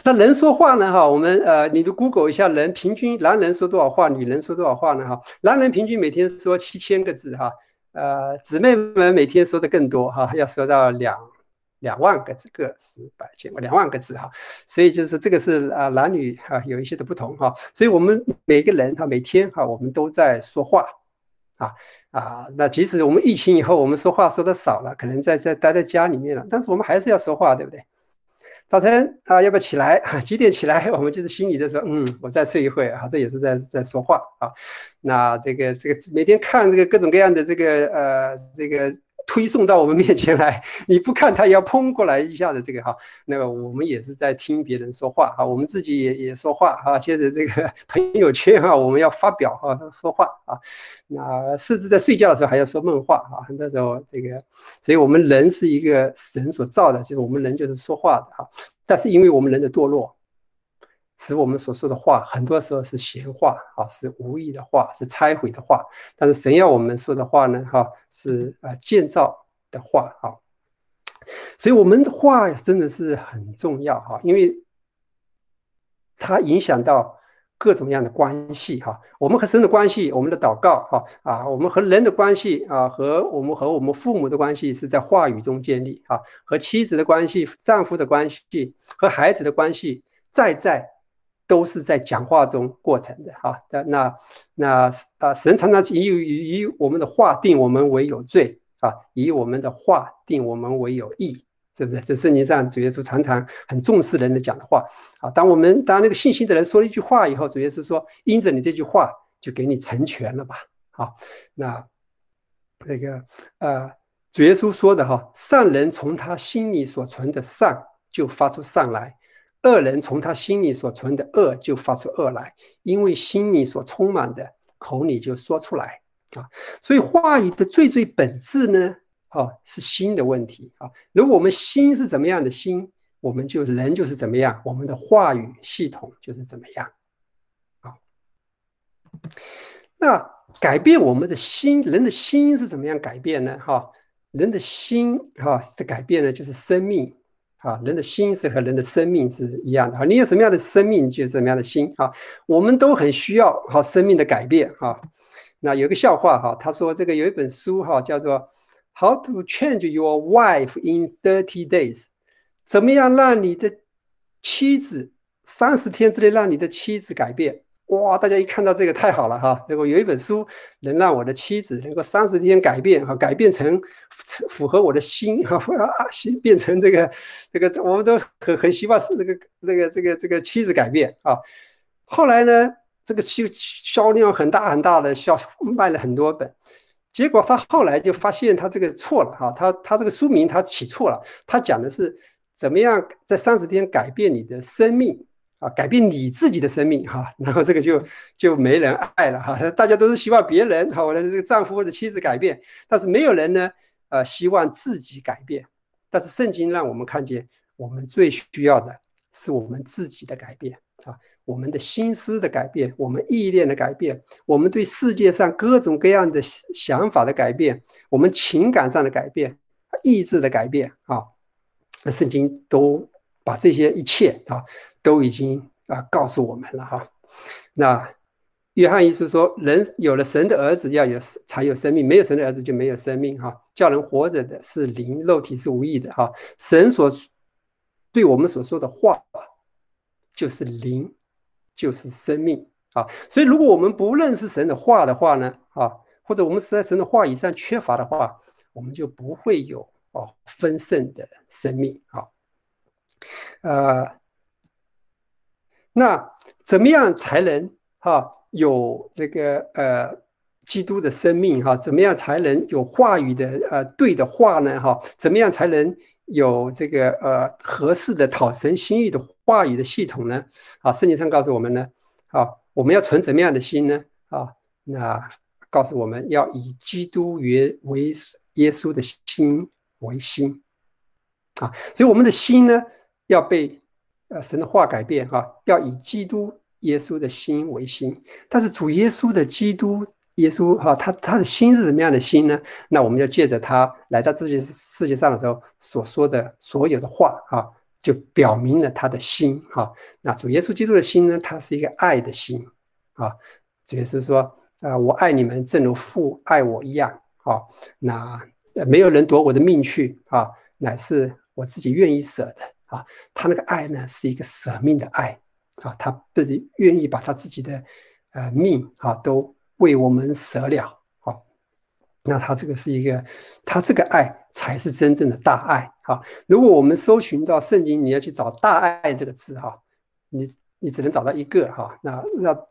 那人说话呢？哈，我们呃，你都 Google 一下，人平均男人说多少话，女人说多少话呢？哈，男人平均每天说七千个字哈。呃，姊妹们每天说的更多哈，要说到两两万个字，个十百千两万个字哈，所以就是这个是啊男女哈有一些的不同哈，所以我们每个人哈每天哈我们都在说话啊啊，那即使我们疫情以后我们说话说的少了，可能在在待在家里面了，但是我们还是要说话，对不对？早晨啊，要不要起来？[laughs] 几点起来？我们就是心里在说，嗯，我再睡一会啊，这也是在在说话啊。那这个这个每天看这个各种各样的这个呃这个。推送到我们面前来，[laughs] 你不看他也要砰过来一下子，这个哈，那个我们也是在听别人说话哈，我们自己也也说话哈，接着这个朋友圈哈，我们要发表哈说话啊，那甚至在睡觉的时候还要说梦话啊，很多时候这个，所以我们人是一个神所造的，就是我们人就是说话的哈，但是因为我们人的堕落，使我们所说的话，很多时候是闲话啊，是无意的话，是拆毁的话。但是神要我们说的话呢，哈，是啊建造的话啊。所以我们的话真的是很重要哈，因为它影响到。各种各样的关系哈，我们和神的关系，我们的祷告哈啊，我们和人的关系啊，和我们和我们父母的关系是在话语中建立啊，和妻子的关系、丈夫的关系和孩子的关系，在在都是在讲话中过程的哈。那那那啊，神常常以以以我们的话定我们为有罪啊，以我们的话定我们为有义。是不是？这圣经上主耶稣常常很重视人的讲的话啊。当我们当那个信心的人说了一句话以后，主耶稣说：“因着你这句话，就给你成全了吧。”好，那这个呃，主耶稣说的哈，善人从他心里所存的善就发出善来，恶人从他心里所存的恶就发出恶来，因为心里所充满的，口里就说出来啊。所以话语的最最本质呢？哦，是心的问题啊！如果我们心是怎么样的心，我们就人就是怎么样，我们的话语系统就是怎么样。啊，那改变我们的心，人的心是怎么样改变呢？哈，人的心哈的改变呢，就是生命啊。人的心是和人的生命是一样的啊。你有什么样的生命，就什么样的心啊。我们都很需要哈生命的改变哈。那有个笑话哈，他说这个有一本书哈，叫做。How to change your wife in thirty days？怎么样让你的妻子三十天之内让你的妻子改变？哇！大家一看到这个太好了哈！结果有一本书能让我的妻子能够三十天改变哈，改变成符合我的心哈，[laughs] 啊心变成这个这个，我们都很很希望是那个那个这个这个妻子改变啊。后来呢，这个销销量很大很大的销卖了很多本。结果他后来就发现他这个错了哈，他他这个书名他起错了，他讲的是怎么样在三十天改变你的生命啊，改变你自己的生命哈，[laughs] 然后这个就就没人爱了哈，大家都是希望别人哈，我的这个丈夫或者妻子改变，但是没有人呢，呃，希望自己改变，但是圣经让我们看见，我们最需要的是我们自己的改变啊。我们的心思的改变，我们意念的改变，我们对世界上各种各样的想法的改变，我们情感上的改变，意志的改变啊，那圣经都把这些一切啊，都已经啊告诉我们了哈。那约翰一书说，人有了神的儿子，要有才有生命，没有神的儿子就没有生命哈。叫人活着的是灵，肉体是无益的哈。神所对我们所说的话，就是灵。就是生命啊，所以如果我们不认识神的话的话呢，啊，或者我们是在神的话语上缺乏的话，我们就不会有哦丰盛的生命啊。呃，那怎么样才能哈有这个呃基督的生命哈？怎么样才能有话语的呃对的话呢？哈，怎么样才能？有这个呃合适的讨神心意的话语的系统呢？啊，圣经上告诉我们呢，啊，我们要存怎么样的心呢？啊，那告诉我们要以基督为为耶稣的心为心，啊，所以我们的心呢要被呃神的话改变哈，要以基督耶稣的心为心，但是主耶稣的基督。耶稣哈，他他的心是什么样的心呢？那我们就借着他来到这些世界上的时候所说的所有的话哈，就表明了他的心哈。那主耶稣基督的心呢，他是一个爱的心啊。主耶稣说啊，我爱你们，正如父爱我一样啊。那没有人夺我的命去啊，乃是我自己愿意舍的啊。他那个爱呢，是一个舍命的爱啊，他自己愿意把他自己的呃命啊都。为我们舍了，好，那他这个是一个，他这个爱才是真正的大爱，哈。如果我们搜寻到圣经，你要去找“大爱”这个字，哈，你你只能找到一个，哈。那那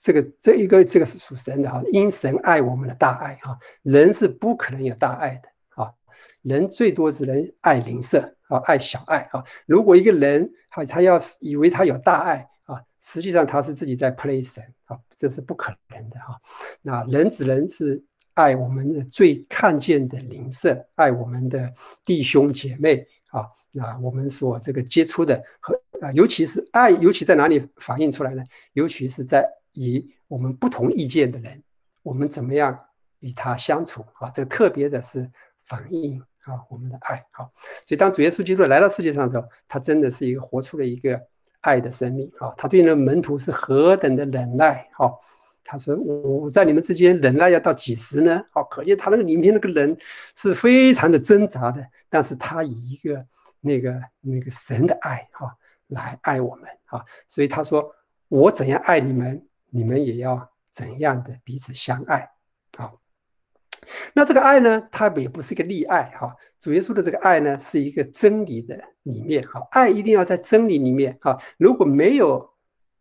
这个这一个这个是属神的，哈，因神爱我们的大爱，哈。人是不可能有大爱的，哈。人最多只能爱邻舍，啊，爱小爱，啊。如果一个人，哈，他要是以为他有大爱啊。实际上他是自己在 play 神啊，这是不可能的哈。那人只能是爱我们的最看见的灵色，爱我们的弟兄姐妹啊。那我们所这个接触的和啊，尤其是爱，尤其在哪里反映出来呢？尤其是在与我们不同意见的人，我们怎么样与他相处啊？这个特别的是反映啊我们的爱好。所以当主耶稣基督来到世界上的时候，他真的是一个活出了一个爱的生命啊。他对那门徒是何等的忍耐啊！他说：“我在你们之间忍耐要到几时呢？”好，可见他那个里面那个人是非常的挣扎的，但是他以一个那个那个神的爱哈来爱我们啊，所以他说：“我怎样爱你们，你们也要怎样的彼此相爱。”那这个爱呢，它也不是一个利爱哈。主耶稣的这个爱呢，是一个真理的里面哈，爱一定要在真理里面哈。如果没有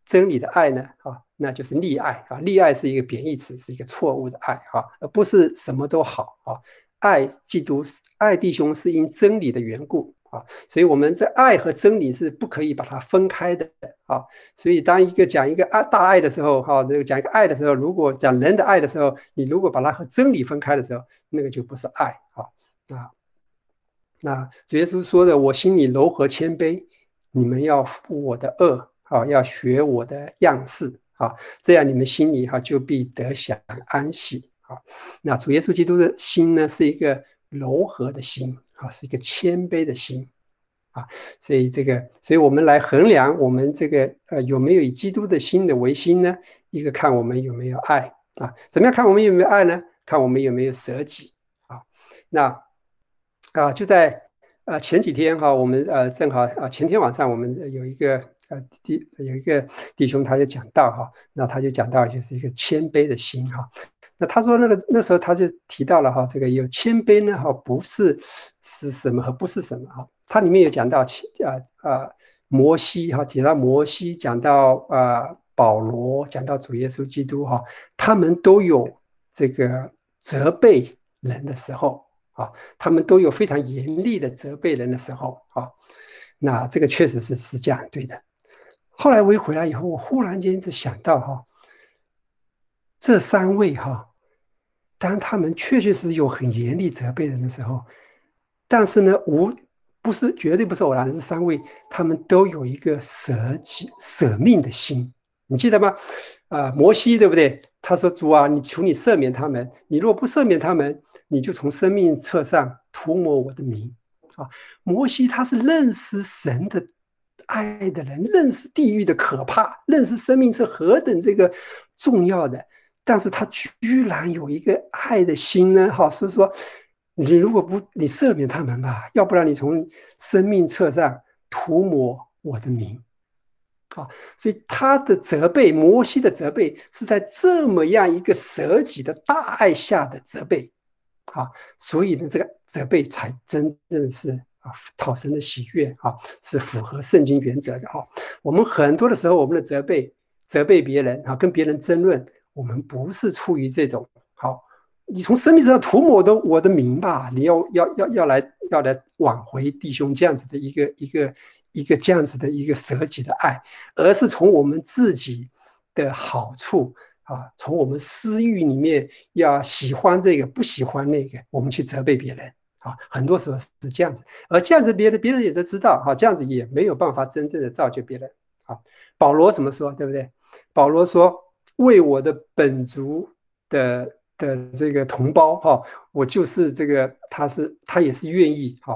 真理的爱呢，啊。那就是溺爱啊！溺爱是一个贬义词，是一个错误的爱哈，而不是什么都好啊。爱基督、爱弟兄是因真理的缘故啊，所以我们在爱和真理是不可以把它分开的啊。所以当一个讲一个爱大爱的时候，哈，那个讲一个爱的时候，如果讲人的爱的时候，你如果把它和真理分开的时候，那个就不是爱啊啊。那主耶稣说的：“我心里柔和谦卑，你们要负我的恶啊，要学我的样式。”啊，这样你们心里哈就必得享安息啊。那主耶稣基督的心呢，是一个柔和的心啊，是一个谦卑的心啊。所以这个，所以我们来衡量我们这个呃有没有以基督的心的为心呢？一个看我们有没有爱啊，怎么样看我们有没有爱呢？看我们有没有舍己啊。那啊就在呃前几天哈，我们呃正好啊前天晚上我们有一个。呃，弟有一个弟兄，他就讲到哈，那他就讲到就是一个谦卑的心哈。那他说那个那时候他就提到了哈，这个有谦卑呢哈，不是是什么和不是什么哈。他里面有讲到啊啊摩西哈，提到摩西，讲到啊保罗，讲到主耶稣基督哈，他们都有这个责备人的时候啊，他们都有非常严厉的责备人的时候啊。那这个确实是是这样对的。后来我一回来以后，我忽然间就想到哈，这三位哈，当他们确确实实有很严厉责备人的时候，但是呢，无不是绝对不是偶然，这三位他们都有一个舍己舍命的心，你记得吗？啊，摩西对不对？他说：“主啊，你求你赦免他们，你如果不赦免他们，你就从生命册上涂抹我的名。”啊，摩西他是认识神的。爱的人认识地狱的可怕，认识生命是何等这个重要的，但是他居然有一个爱的心呢？哈，是说你如果不你赦免他们吧，要不然你从生命册上涂抹我的名，啊，所以他的责备，摩西的责备是在这么样一个舍己的大爱下的责备，啊，所以呢，这个责备才真正是。啊，讨神的喜悦啊，是符合圣经原则的哈。我们很多的时候，我们的责备、责备别人啊，跟别人争论，我们不是出于这种好，你从生命上涂抹的我的名吧，你要要要要来要来挽回弟兄这样子的一个一个一个这样子的一个舍己的爱，而是从我们自己的好处啊，从我们私欲里面要喜欢这个不喜欢那个，我们去责备别人。啊，很多时候是这样子，而这样子别人别人也都知道，哈，这样子也没有办法真正的造就别人。啊，保罗怎么说，对不对？保罗说：“为我的本族的的这个同胞，哈，我就是这个，他是他也是愿意，哈，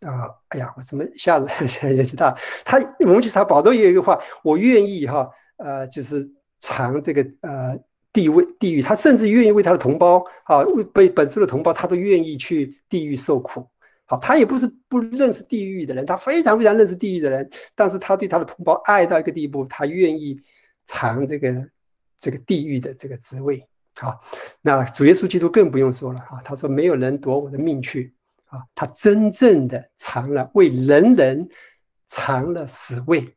啊，哎呀，我怎么一下子 [laughs] 也知道他？我们去查保罗也有一个话，我愿意，哈，呃，就是尝这个，呃。”地位地狱，他甚至愿意为他的同胞啊，为被本族的同胞，他都愿意去地狱受苦。好，他也不是不认识地狱的人，他非常非常认识地狱的人，但是他对他的同胞爱到一个地步，他愿意尝这个这个地狱的这个职位。好，那主耶稣基督更不用说了啊，他说没有人夺我的命去啊，他真正的尝了为人人尝了死味，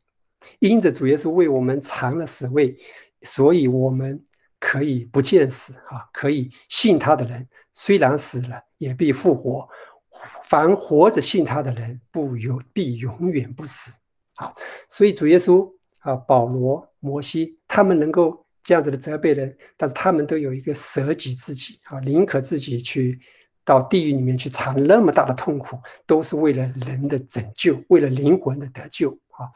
因着主耶稣为我们尝了死味，所以我们。可以不见死啊！可以信他的人，虽然死了，也必复活。凡活着信他的人，不永必永远不死。好，所以主耶稣啊，保罗、摩西，他们能够这样子的责备人，但是他们都有一个舍己自己啊，宁可自己去到地狱里面去尝那么大的痛苦，都是为了人的拯救，为了灵魂的得救啊。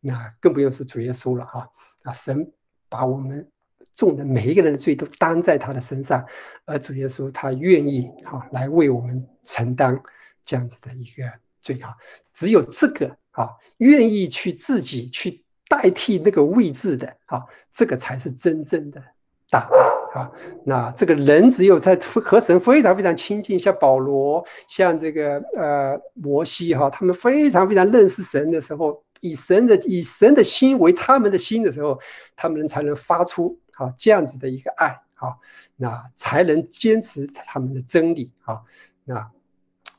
那更不用说主耶稣了哈。啊，神把我们众人每一个人的罪都担在他的身上，而主耶稣他愿意哈来为我们承担这样子的一个罪哈。只有这个啊，愿意去自己去代替那个位置的啊，这个才是真正的大爱啊。那这个人只有在和神非常非常亲近，像保罗，像这个呃摩西哈，他们非常非常认识神的时候。以神的以神的心为他们的心的时候，他们才能发出啊这样子的一个爱啊，那才能坚持他们的真理啊。那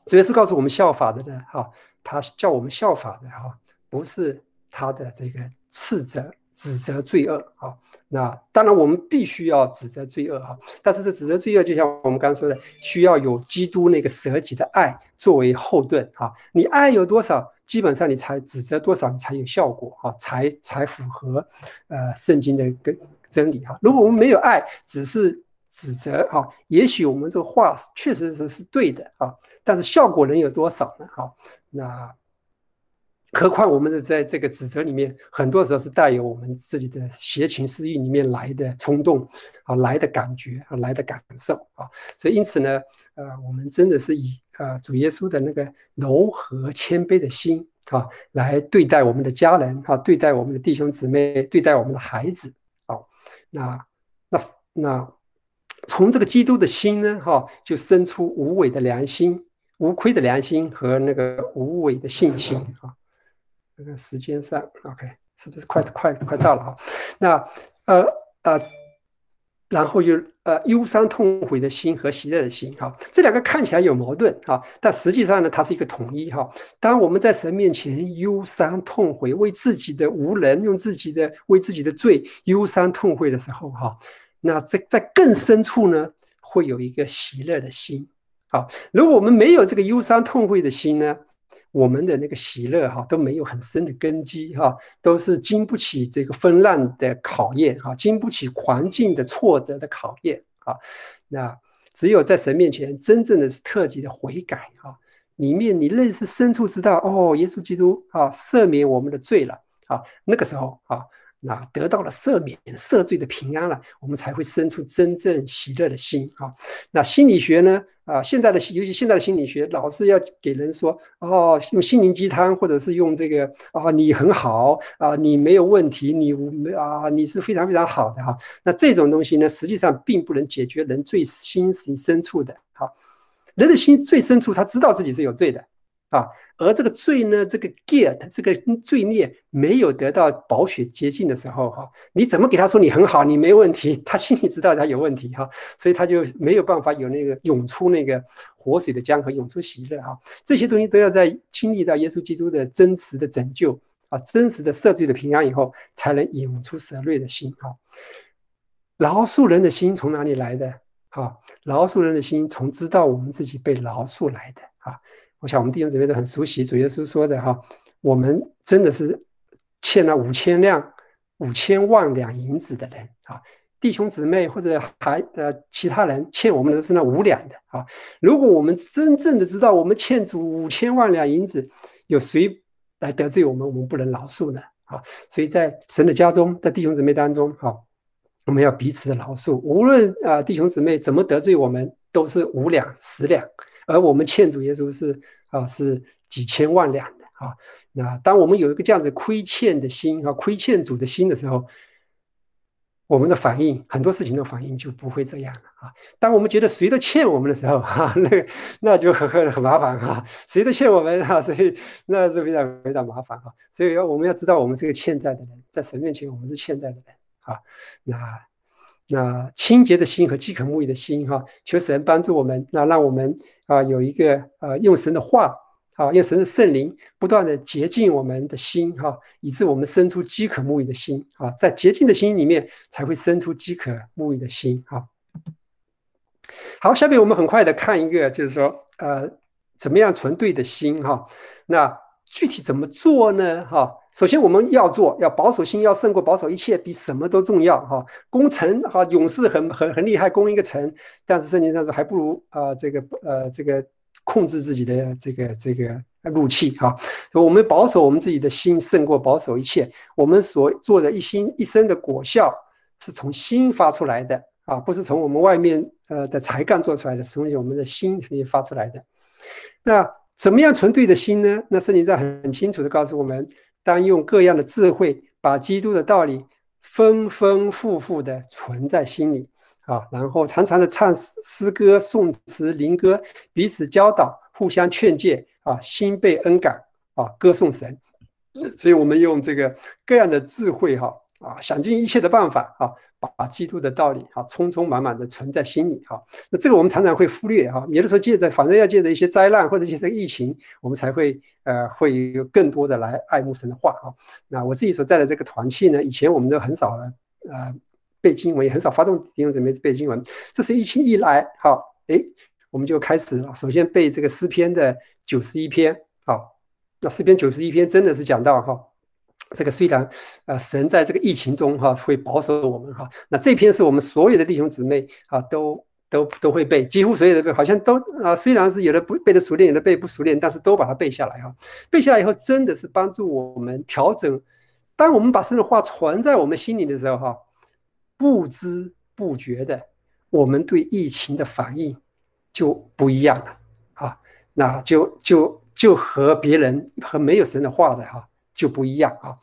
主要是告诉我们效法的呢哈，他叫我们效法的哈，不是他的这个斥责指责罪恶啊。那当然我们必须要指责罪恶哈，但是这指责罪恶就像我们刚刚说的，需要有基督那个舍己的爱作为后盾啊。你爱有多少？基本上你才指责多少你才有效果哈，才才符合呃圣经的跟真理哈。如果我们没有爱，只是指责哈，也许我们这个话确实是是对的啊，但是效果能有多少呢？哈，那。何况我们的在这个指责里面，很多时候是带有我们自己的邪情私欲里面来的冲动啊，来的感觉啊，来的感受啊，所以因此呢，呃，我们真的是以呃主耶稣的那个柔和谦卑的心啊，来对待我们的家人啊，对待我们的弟兄姊妹，对待我们的孩子啊，那那那从这个基督的心呢，哈，就生出无伪的良心、无亏的良心和那个无伪的信心啊。这个时间上，OK，是不是快快快到了哈？那呃呃，然后又呃忧伤痛悔的心和喜乐的心哈，这两个看起来有矛盾哈，但实际上呢，它是一个统一哈。当我们在神面前忧伤痛悔，为自己的无能，用自己的为自己的罪忧伤痛悔的时候哈，那在在更深处呢，会有一个喜乐的心。好，如果我们没有这个忧伤痛悔的心呢？我们的那个喜乐哈都没有很深的根基哈，都是经不起这个风浪的考验哈，经不起环境的挫折的考验啊。那只有在神面前真正的是特级的悔改哈，里面你认识深处知道哦，耶稣基督啊赦免我们的罪了啊，那个时候啊。那得到了赦免、赦罪的平安了，我们才会生出真正喜乐的心啊。那心理学呢？啊，现在的尤其现在的心理学，老是要给人说哦，用心灵鸡汤，或者是用这个啊，你很好啊，你没有问题，你没啊，你是非常非常好的哈。那这种东西呢，实际上并不能解决人最心灵深处的哈。人的心最深处，他知道自己是有罪的。啊，而这个罪呢，这个 get 这个罪孽没有得到宝血洁净的时候，哈，你怎么给他说你很好，你没问题？他心里知道他有问题，哈，所以他就没有办法有那个涌出那个活水的江河，涌出喜乐，哈，这些东西都要在经历到耶稣基督的真实的拯救啊，真实的赦罪的平安以后，才能涌出舍瑞的心，哈。饶恕人的心从哪里来的？哈，饶恕人的心从知道我们自己被饶恕来的，啊。我想我们弟兄姊妹都很熟悉主耶稣说的哈，我们真的是欠了五千辆、五千万两银子的人啊，弟兄姊妹或者还呃其他人欠我们的是那五两的啊。如果我们真正的知道我们欠主五千万两银子，有谁来得罪我们，我们不能饶恕呢？啊，所以在神的家中，在弟兄姊妹当中，哈，我们要彼此的饶恕，无论啊弟兄姊妹怎么得罪我们，都是五两、十两。而我们欠主耶稣是啊，是几千万两的啊。那当我们有一个这样子亏欠的心啊，亏欠主的心的时候，我们的反应很多事情的反应就不会这样了啊。当我们觉得谁都欠我们的时候，哈，那那就很很很麻烦哈。谁都欠我们哈，所以那是非常非常麻烦哈。所以要我们要知道，我们这个欠债的人，在神面前我们是欠债的人啊。那。那清洁的心和饥渴慕义的心，哈，求神帮助我们，那让我们啊有一个呃用神的话，啊用神的圣灵不断的洁净我们的心，哈，以致我们生出饥渴慕义的心，啊，在洁净的心里面才会生出饥渴慕义的心，哈。好，下面我们很快的看一个，就是说呃怎么样存对的心，哈，那具体怎么做呢？哈，首先我们要做，要保守心，要胜过保守一切，比什么都重要。哈，攻城哈，勇士很很很厉害，攻一个城，但是圣经上说还不如啊，这个呃这个控制自己的这个这个怒气。哈，我们保守我们自己的心，胜过保守一切。我们所做的一心一生的果效，是从心发出来的啊，不是从我们外面呃的才干做出来的，是从我们的心里发出来的。那。怎么样存对的心呢？那圣经上很清楚的告诉我们，当用各样的智慧，把基督的道理丰丰富富的存在心里啊，然后常常的唱诗歌、颂词、灵歌，彼此教导，互相劝诫啊，心被恩感啊，歌颂神。所以，我们用这个各样的智慧哈啊，想尽一切的办法啊。把基督的道理哈，充充满满的存在心里哈。那这个我们常常会忽略哈。有的时候借着，反正要借着一些灾难或者借着疫情，我们才会呃会有更多的来爱慕神的话哈。那我自己所在的这个团契呢，以前我们都很少了呃背经文，也很少发动弟兄姊妹背经文。这次疫情一来哈，哎，我们就开始了。首先背这个诗篇的九十一篇好，那诗篇九十一篇真的是讲到哈。这个虽然，呃，神在这个疫情中哈会保守我们哈，那这篇是我们所有的弟兄姊妹啊都都都会背，几乎所有的背好像都啊，虽然是有的不背的熟练，有的背不熟练，但是都把它背下来哈。背下来以后，真的是帮助我们调整。当我们把神的话存在我们心里的时候哈，不知不觉的，我们对疫情的反应就不一样了啊，那就就就和别人和没有神的话的哈。就不一样啊，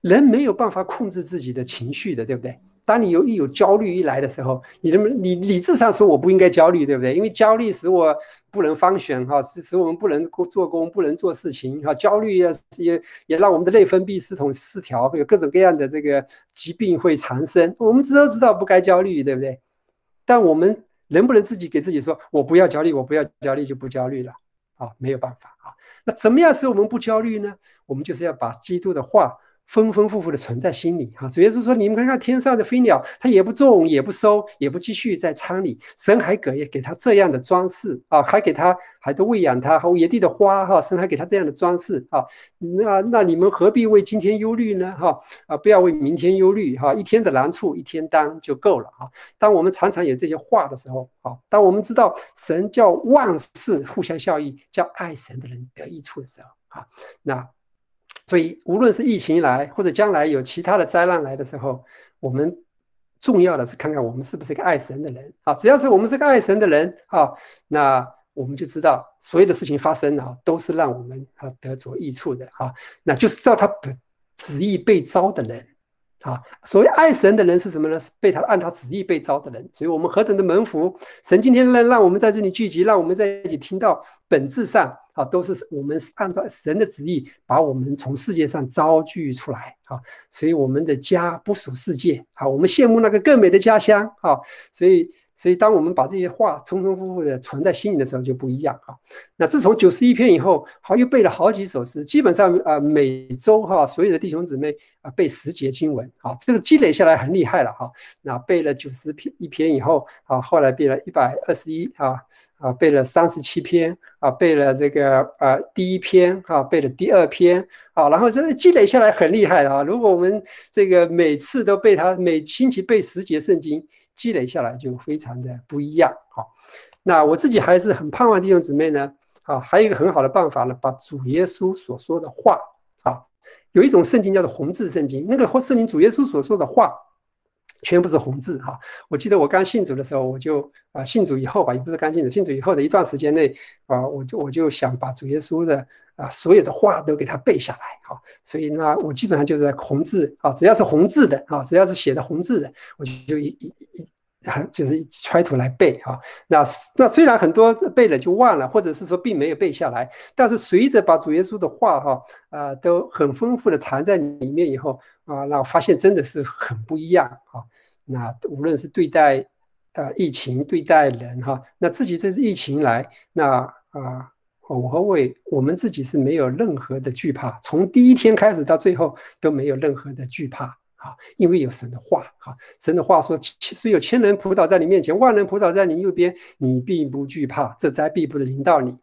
人没有办法控制自己的情绪的，对不对？当你有一有焦虑一来的时候，你怎么你理智上说我不应该焦虑，对不对？因为焦虑使我不能方选哈，使使我们不能做工，不能做事情哈。焦虑也也也让我们的内分泌系统失调，会有各种各样的这个疾病会产生。我们知道知道不该焦虑，对不对？但我们能不能自己给自己说，我不要焦虑，我不要焦虑就不焦虑了？啊，没有办法啊。那怎么样使我们不焦虑呢？我们就是要把基督的话丰丰富富的存在心里哈。主要是说，你们看看天上的飞鸟，它也不种，也不收，也不继续在仓里，神还给也给他这样的装饰啊，还给他还都喂养他，和野地的花哈，神还给他这样的装饰啊。那那你们何必为今天忧虑呢？哈啊，不要为明天忧虑哈。一天的难处一天当就够了哈。当我们常常有这些话的时候啊，当我们知道神叫万事互相效益，叫爱神的人得益处的时候啊，那。所以，无论是疫情来，或者将来有其他的灾难来的时候，我们重要的是看看我们是不是一个爱神的人啊。只要是我们是个爱神的人啊，那我们就知道所有的事情发生啊，都是让我们啊得着益处的啊。那就是照他本旨意被招的人。啊，所谓爱神的人是什么呢？是被他按他旨意被招的人。所以，我们何等的蒙福！神今天让让我们在这里聚集，让我们在一起听到，本质上啊，都是我们按照神的旨意把我们从世界上招聚出来。啊，所以我们的家不属世界。啊，我们羡慕那个更美的家乡。啊，所以。所以，当我们把这些话重重复复的存在心里的时候，就不一样啊。那自从九十一篇以后，好又背了好几首诗，基本上啊每周哈所有的弟兄姊妹啊背十节经文，好这个积累下来很厉害了哈。那背了九十篇一篇以后，啊后来背了一百二十一啊啊背了三十七篇啊背了这个啊第一篇啊背了第二篇啊，然后这个积累下来很厉害啊。如果我们这个每次都背它，每星期背十节圣经。积累下来就非常的不一样，好，那我自己还是很盼望弟兄姊妹呢，啊，还有一个很好的办法呢，把主耶稣所说的话，有一种圣经叫做红字圣经，那个圣经主耶稣所说的话，全部是红字，哈，我记得我刚信主的时候，我就啊信主以后吧，也不是刚信主，信主以后的一段时间内，啊，我就我就想把主耶稣的。啊，所有的话都给他背下来，哈，所以呢，我基本上就是在红字啊，只要是红字的啊，只要是写的红字的，我就就一一一，就是一揣图来背啊。那那虽然很多背了就忘了，或者是说并没有背下来，但是随着把主耶稣的话哈啊都很丰富的藏在里面以后啊，那我发现真的是很不一样啊。那无论是对待呃疫情，对待人哈，那自己这次疫情来，那啊。我和伟，我们自己是没有任何的惧怕，从第一天开始到最后都没有任何的惧怕啊，因为有神的话啊，神的话说，虽有千人扑倒在你面前，万人扑倒在你右边，你并不惧怕，这灾必不临到你。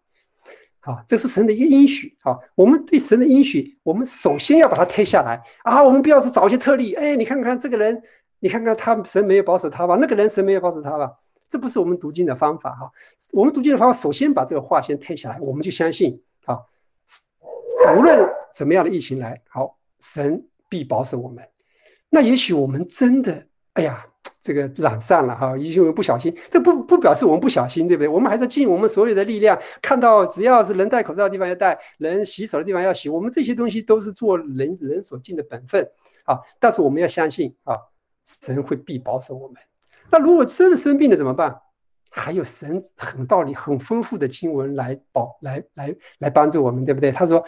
啊，这是神的一个应许啊。我们对神的应许，我们首先要把它推下来啊。我们不要是找一些特例，哎，你看看这个人，你看看他神没有保守他吧，那个人神没有保守他吧，这不是我们读经的方法哈。我们读经的方法，首先把这个话先推下来，我们就相信啊，无论怎么样的疫情来，好，神必保守我们。那也许我们真的，哎呀。这个染上了哈，因为不小心，这不不表示我们不小心，对不对？我们还在尽我们所有的力量，看到只要是能戴口罩的地方要戴，能洗手的地方要洗，我们这些东西都是做人人所尽的本分啊。但是我们要相信啊，神会必保守我们。那如果真的生病了怎么办？还有神很道理、很丰富的经文来保、来来来帮助我们，对不对？他说：“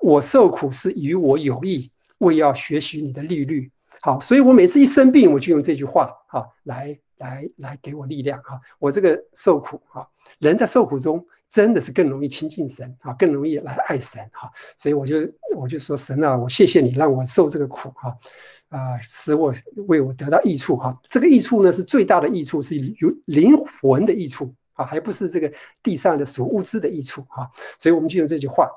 我受苦是与我有益，为要学习你的律律。”好，所以我每次一生病，我就用这句话哈来来来给我力量哈。我这个受苦哈，人在受苦中真的是更容易亲近神啊，更容易来爱神哈。所以我就我就说神啊，我谢谢你让我受这个苦哈，啊，使我为我得到益处哈。这个益处呢是最大的益处，是有灵魂的益处啊，还不是这个地上的所物质的益处哈。所以我们就用这句话。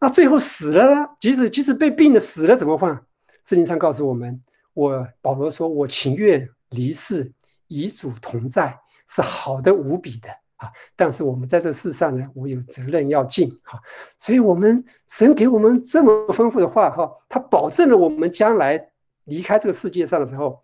那最后死了呢？即使即使被病的死了怎么办？圣经上告诉我们。我保罗说：“我情愿离世，与主同在，是好的无比的啊！但是我们在这世上呢，我有责任要尽哈。所以，我们神给我们这么丰富的话哈，他保证了我们将来离开这个世界上的时候，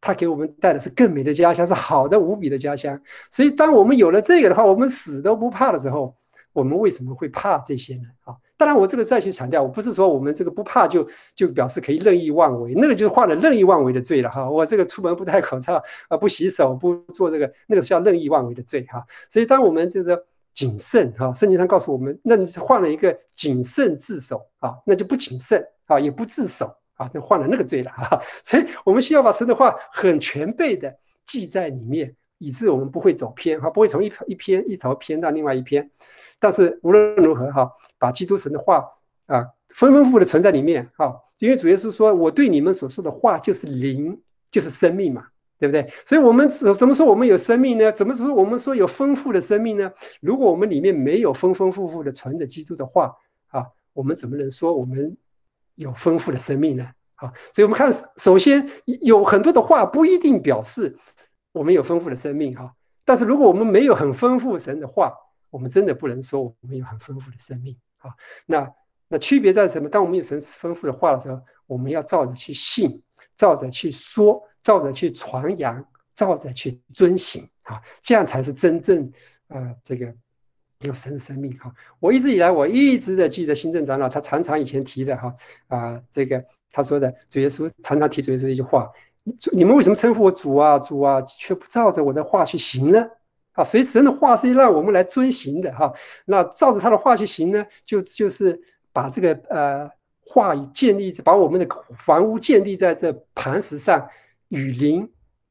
他给我们带的是更美的家乡，是好的无比的家乡。所以，当我们有了这个的话，我们死都不怕的时候，我们为什么会怕这些呢？啊？”当然，我这个再去强调，我不是说我们这个不怕就就表示可以任意妄为，那个就是犯了任意妄为的罪了哈。我这个出门不戴口罩啊，不洗手，不做这个，那个是叫任意妄为的罪哈。所以，当我们就是谨慎哈，圣经上告诉我们，那你犯了一个谨慎自守啊，那就不谨慎啊，也不自守啊，就犯了那个罪了哈。[laughs] 所以我们需要把神的话很全备的记在里面，以致我们不会走偏哈，不会从一一篇一条偏到另外一篇。但是无论如何哈，把基督神的话啊，丰丰富富的存在里面哈，因为主耶稣说，我对你们所说的话就是灵，就是生命嘛，对不对？所以，我们怎怎么说我们有生命呢？怎么说我们说有丰富的生命呢？如果我们里面没有丰丰富富的存着基督的话啊，我们怎么能说我们有丰富的生命呢？啊，所以我们看，首先有很多的话不一定表示我们有丰富的生命哈，但是如果我们没有很丰富神的话。我们真的不能说我们有很丰富的生命啊！那那区别在什么？当我们有神丰富的话的时候，我们要照着去信，照着去说，照着去传扬，照着去遵行啊！这样才是真正呃这个有神的生命哈！我一直以来我一直的记得新政长老他常常以前提的哈啊这个他说的主耶稣常常提主耶稣一句话：你们为什么称呼我主啊主啊，却不照着我的话去行呢？啊，所以神的话是让我们来遵行的哈。那照着他的话去行呢，就就是把这个呃话语建立，把我们的房屋建立在这磐石上，雨淋、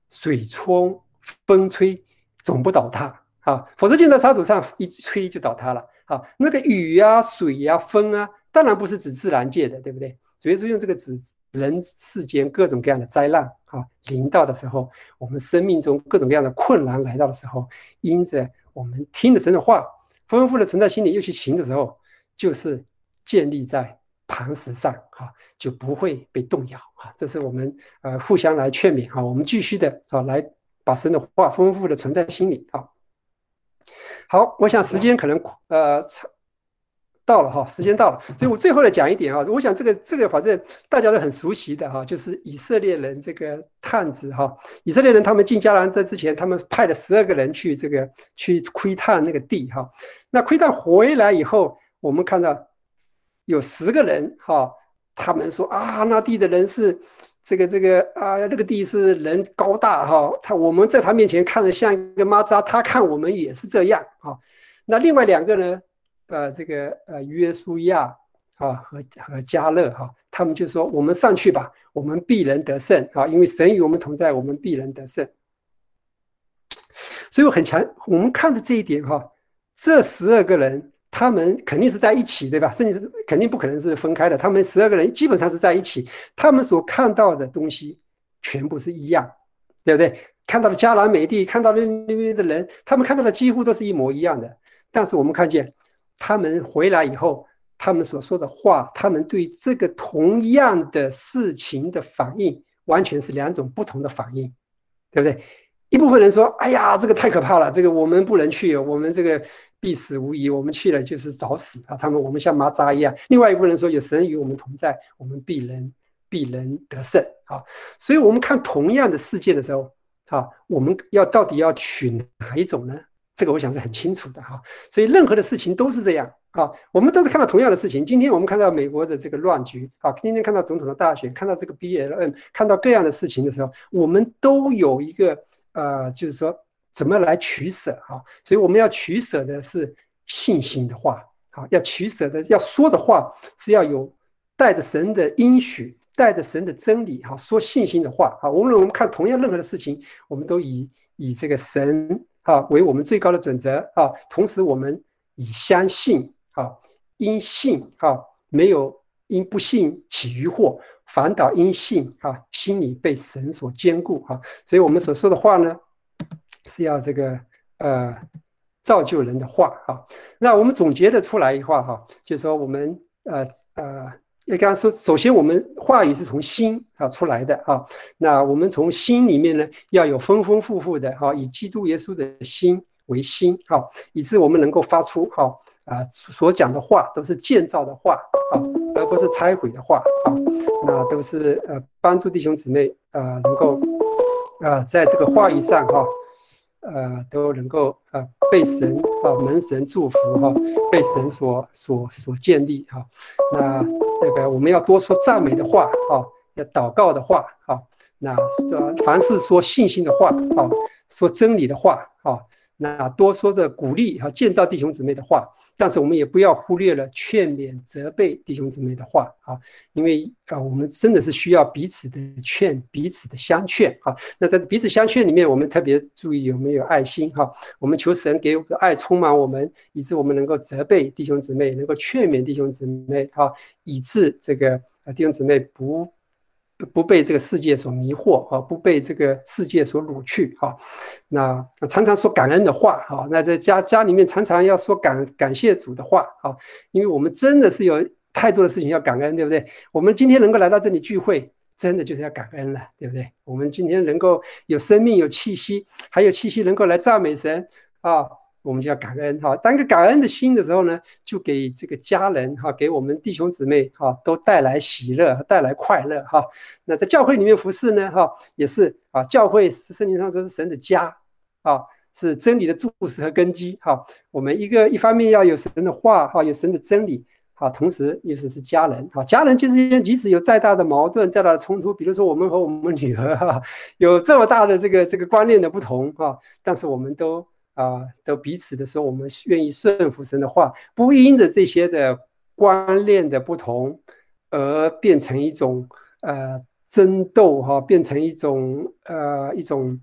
水冲、风吹，总不倒塌啊。否则建在沙土上一吹就倒塌了啊。那个雨呀、水呀、风啊，当然不是指自然界的，对不对？主要是用这个指人世间各种各样的灾难。啊，临到的时候，我们生命中各种各样的困难来到的时候，因着我们听了神的话，丰富的存在心里，又去行的时候，就是建立在磐石上，哈，就不会被动摇啊。这是我们呃互相来劝勉啊，我们继续的啊，来把神的话丰富的存在心里啊。好，我想时间可能呃到了哈，时间到了，所以我最后来讲一点啊。我想这个这个反正大家都很熟悉的哈，就是以色列人这个探子哈，以色列人他们进迦南在之前，他们派了十二个人去这个去窥探那个地哈。那窥探回来以后，我们看到有十个人哈，他们说啊，那地的人是这个这个啊，那个地是人高大哈，他我们在他面前看着像一个蚂蚱，他看我们也是这样哈。那另外两个呢？呃，这个呃，约书亚啊和和加勒哈，他们就说：“我们上去吧，我们必能得胜啊！因为神与我们同在，我们必能得胜。”所以我很强，我们看的这一点哈，这十二个人他们肯定是在一起，对吧？甚至是肯定不可能是分开的。他们十二个人基本上是在一起，他们所看到的东西全部是一样，对不对？看到的迦南美地，看到的那边的人，他们看到的几乎都是一模一样的。但是我们看见。他们回来以后，他们所说的话，他们对这个同样的事情的反应，完全是两种不同的反应，对不对？一部分人说：“哎呀，这个太可怕了，这个我们不能去，我们这个必死无疑，我们去了就是找死啊！他们我们像蚂蚱一样。”另外一部分人说：“有神与我们同在，我们必能必能得胜。”啊，所以我们看同样的事件的时候，啊，我们要到底要取哪一种呢？这个我想是很清楚的哈。所以任何的事情都是这样啊，我们都是看到同样的事情。今天我们看到美国的这个乱局啊，今天看到总统的大选，看到这个 BLM，看到各样的事情的时候，我们都有一个。呃，就是说怎么来取舍哈，所以我们要取舍的是信心的话，好，要取舍的要说的话是要有带着神的应许，带着神的真理哈，说信心的话啊。无论我们看同样任何的事情，我们都以以这个神啊为我们最高的准则啊。同时，我们以相信啊，因信啊，没有因不信起疑惑。反倒因信啊，心里被神所坚固啊，所以我们所说的话呢，是要这个呃造就人的话啊。那我们总结的出来一话哈，就是说我们呃呃，要刚刚说，首先我们话语是从心啊出来的啊，那我们从心里面呢，要有丰丰富富的哈，以基督耶稣的心为心哈，以致我们能够发出哈啊所讲的话都是建造的话啊，而不是拆毁的话啊。那都是呃帮助弟兄姊妹啊，能够啊在这个话语上哈，呃都能够啊被神啊门神祝福哈，被神所所所建立哈。那这个我们要多说赞美的话啊，要祷告的话啊，那凡是说信心的话啊，说真理的话啊。那多说着鼓励和建造弟兄姊妹的话，但是我们也不要忽略了劝勉、责备弟兄姊妹的话啊，因为啊，我们真的是需要彼此的劝、彼此的相劝啊。那在彼此相劝里面，我们特别注意有没有爱心哈。我们求神给爱充满我们，以致我们能够责备弟兄姊妹，能够劝勉弟兄姊妹哈，以致这个弟兄姊妹不。不不被这个世界所迷惑啊，不被这个世界所掳去啊。那常常说感恩的话啊，那在家家里面常常要说感感谢主的话啊，因为我们真的是有太多的事情要感恩，对不对？我们今天能够来到这里聚会，真的就是要感恩了，对不对？我们今天能够有生命、有气息，还有气息能够来赞美神啊。我们就要感恩哈，当一个感恩的心的时候呢，就给这个家人哈，给我们弟兄姊妹哈，都带来喜乐，带来快乐哈。那在教会里面服侍呢哈，也是啊，教会是圣经上说是神的家啊，是真理的柱石和根基哈。我们一个一方面要有神的话哈，有神的真理啊，同时又是是家人哈，家人之间即使有再大的矛盾、再大的冲突，比如说我们和我们女儿哈，有这么大的这个这个观念的不同哈，但是我们都。啊，都彼此的时候，我们愿意顺服神的话，不因着这些的观念的不同而变成一种呃争斗哈，变成一种呃一种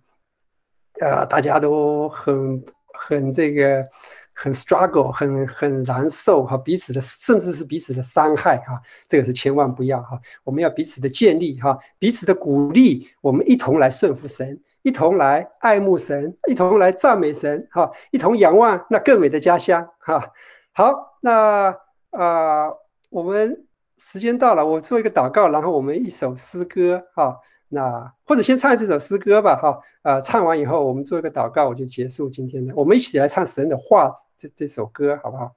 呃大家都很很这个很 struggle，很很难受哈，彼此的甚至是彼此的伤害哈，这个是千万不要哈，我们要彼此的建立哈，彼此的鼓励，我们一同来顺服神。一同来爱慕神，一同来赞美神，哈，一同仰望那更美的家乡，哈。好，那啊，我们时间到了，我做一个祷告，然后我们一首诗歌，哈，那或者先唱这首诗歌吧，哈，啊，唱完以后我们做一个祷告，我就结束今天的，我们一起来唱神的话这这首歌，好不好？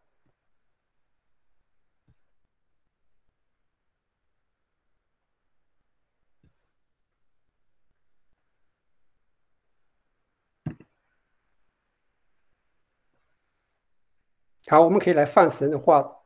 好，我们可以来放神的话。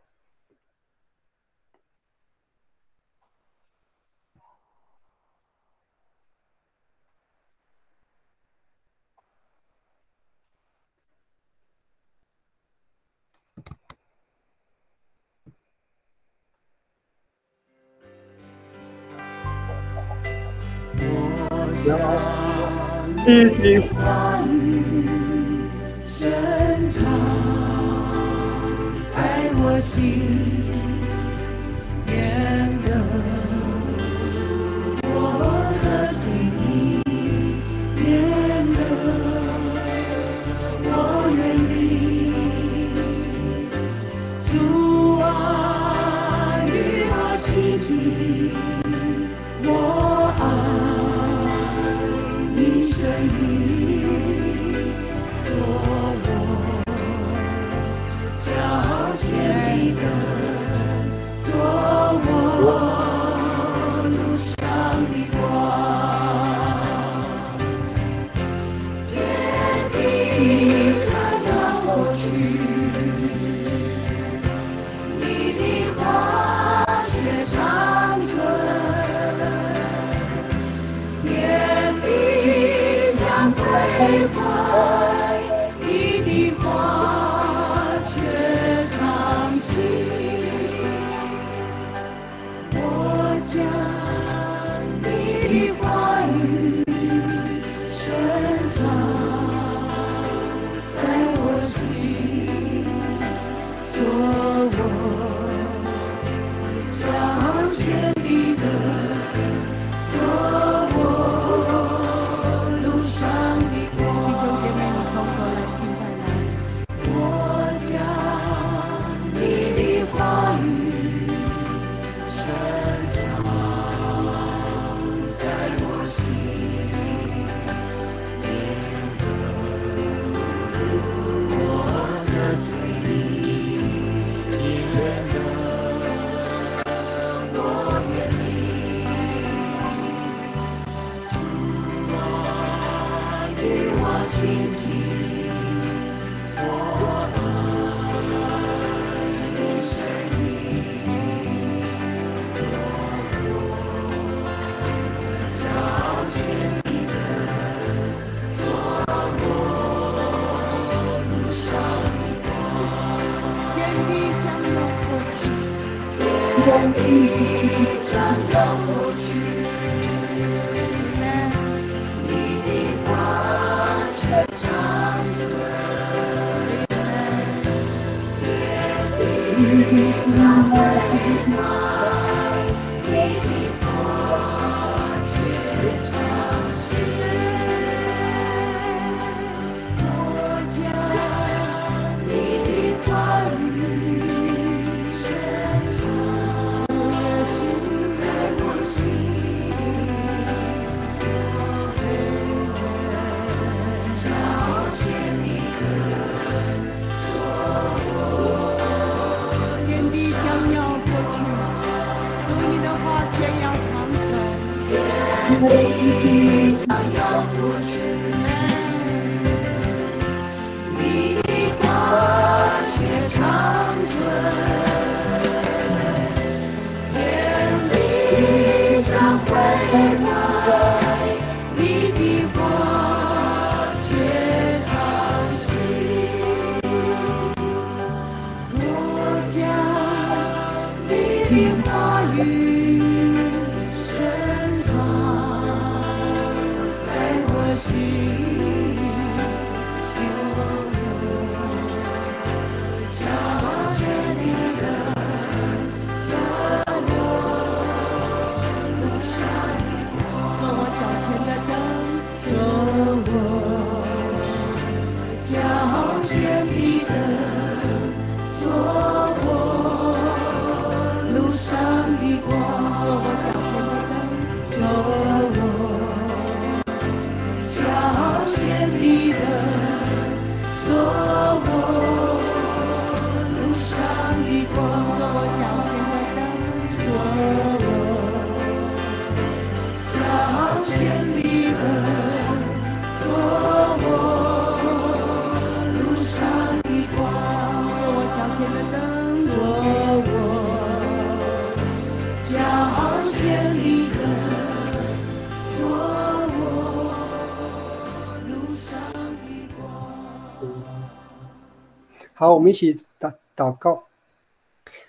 好，我们一起祷祷告。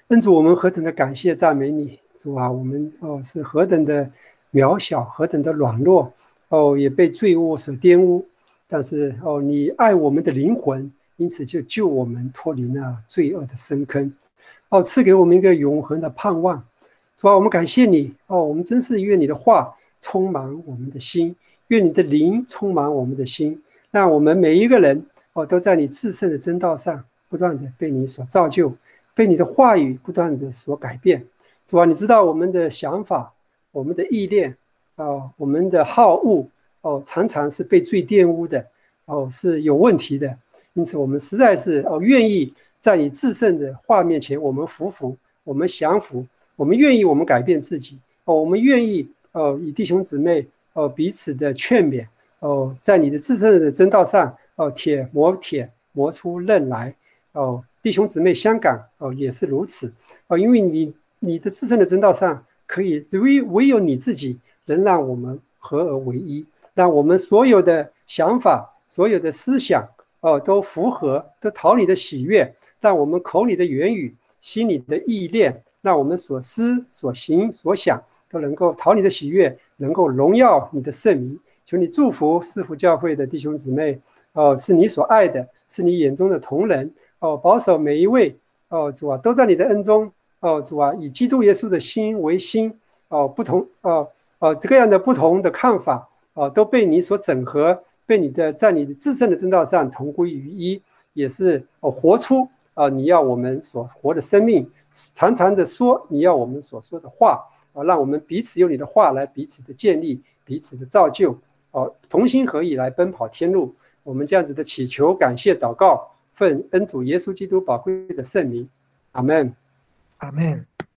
恩主，我们何等的感谢赞美你，主啊，我们哦是何等的渺小，何等的软弱，哦也被罪恶所玷污，但是哦你爱我们的灵魂，因此就救我们脱离那罪恶的深坑，哦赐给我们一个永恒的盼望。主啊，我们感谢你。哦，我们真是愿你的话充满我们的心，愿你的灵充满我们的心，让我们每一个人哦都在你至圣的真道上不断的被你所造就，被你的话语不断的所改变。主啊，你知道我们的想法、我们的意念哦，我们的好恶哦，常常是被罪玷污的哦，是有问题的。因此，我们实在是哦愿意在你至圣的话面前，我们服服，我们降服。我们愿意，我们改变自己哦，我们愿意哦，以弟兄姊妹哦彼此的劝勉哦，在你的自身的真道上哦，铁磨铁磨出刃来哦，弟兄姊妹香港哦也是如此哦，因为你你的自身的真道上可以唯唯有你自己能让我们合而为一，让我们所有的想法、所有的思想哦都符合，都讨你的喜悦，让我们口里的言语、心里的意念。让我们所思所行所想都能够讨你的喜悦，能够荣耀你的圣名。求你祝福四福教会的弟兄姊妹，哦，是你所爱的，是你眼中的同人，哦，保守每一位，哦，主啊，都在你的恩中，哦，主啊，以基督耶稣的心为心，哦，不同，哦，哦，这个样的不同的看法，哦，都被你所整合，被你的在你的自身的正道上同归于一，也是哦，活出。啊，你要我们所活的生命，常常的说你要我们所说的话啊，让我们彼此用你的话来彼此的建立，彼此的造就，哦，同心合意来奔跑天路。我们这样子的祈求、感谢、祷告，奉恩主耶稣基督宝贵的圣名，阿门，阿门。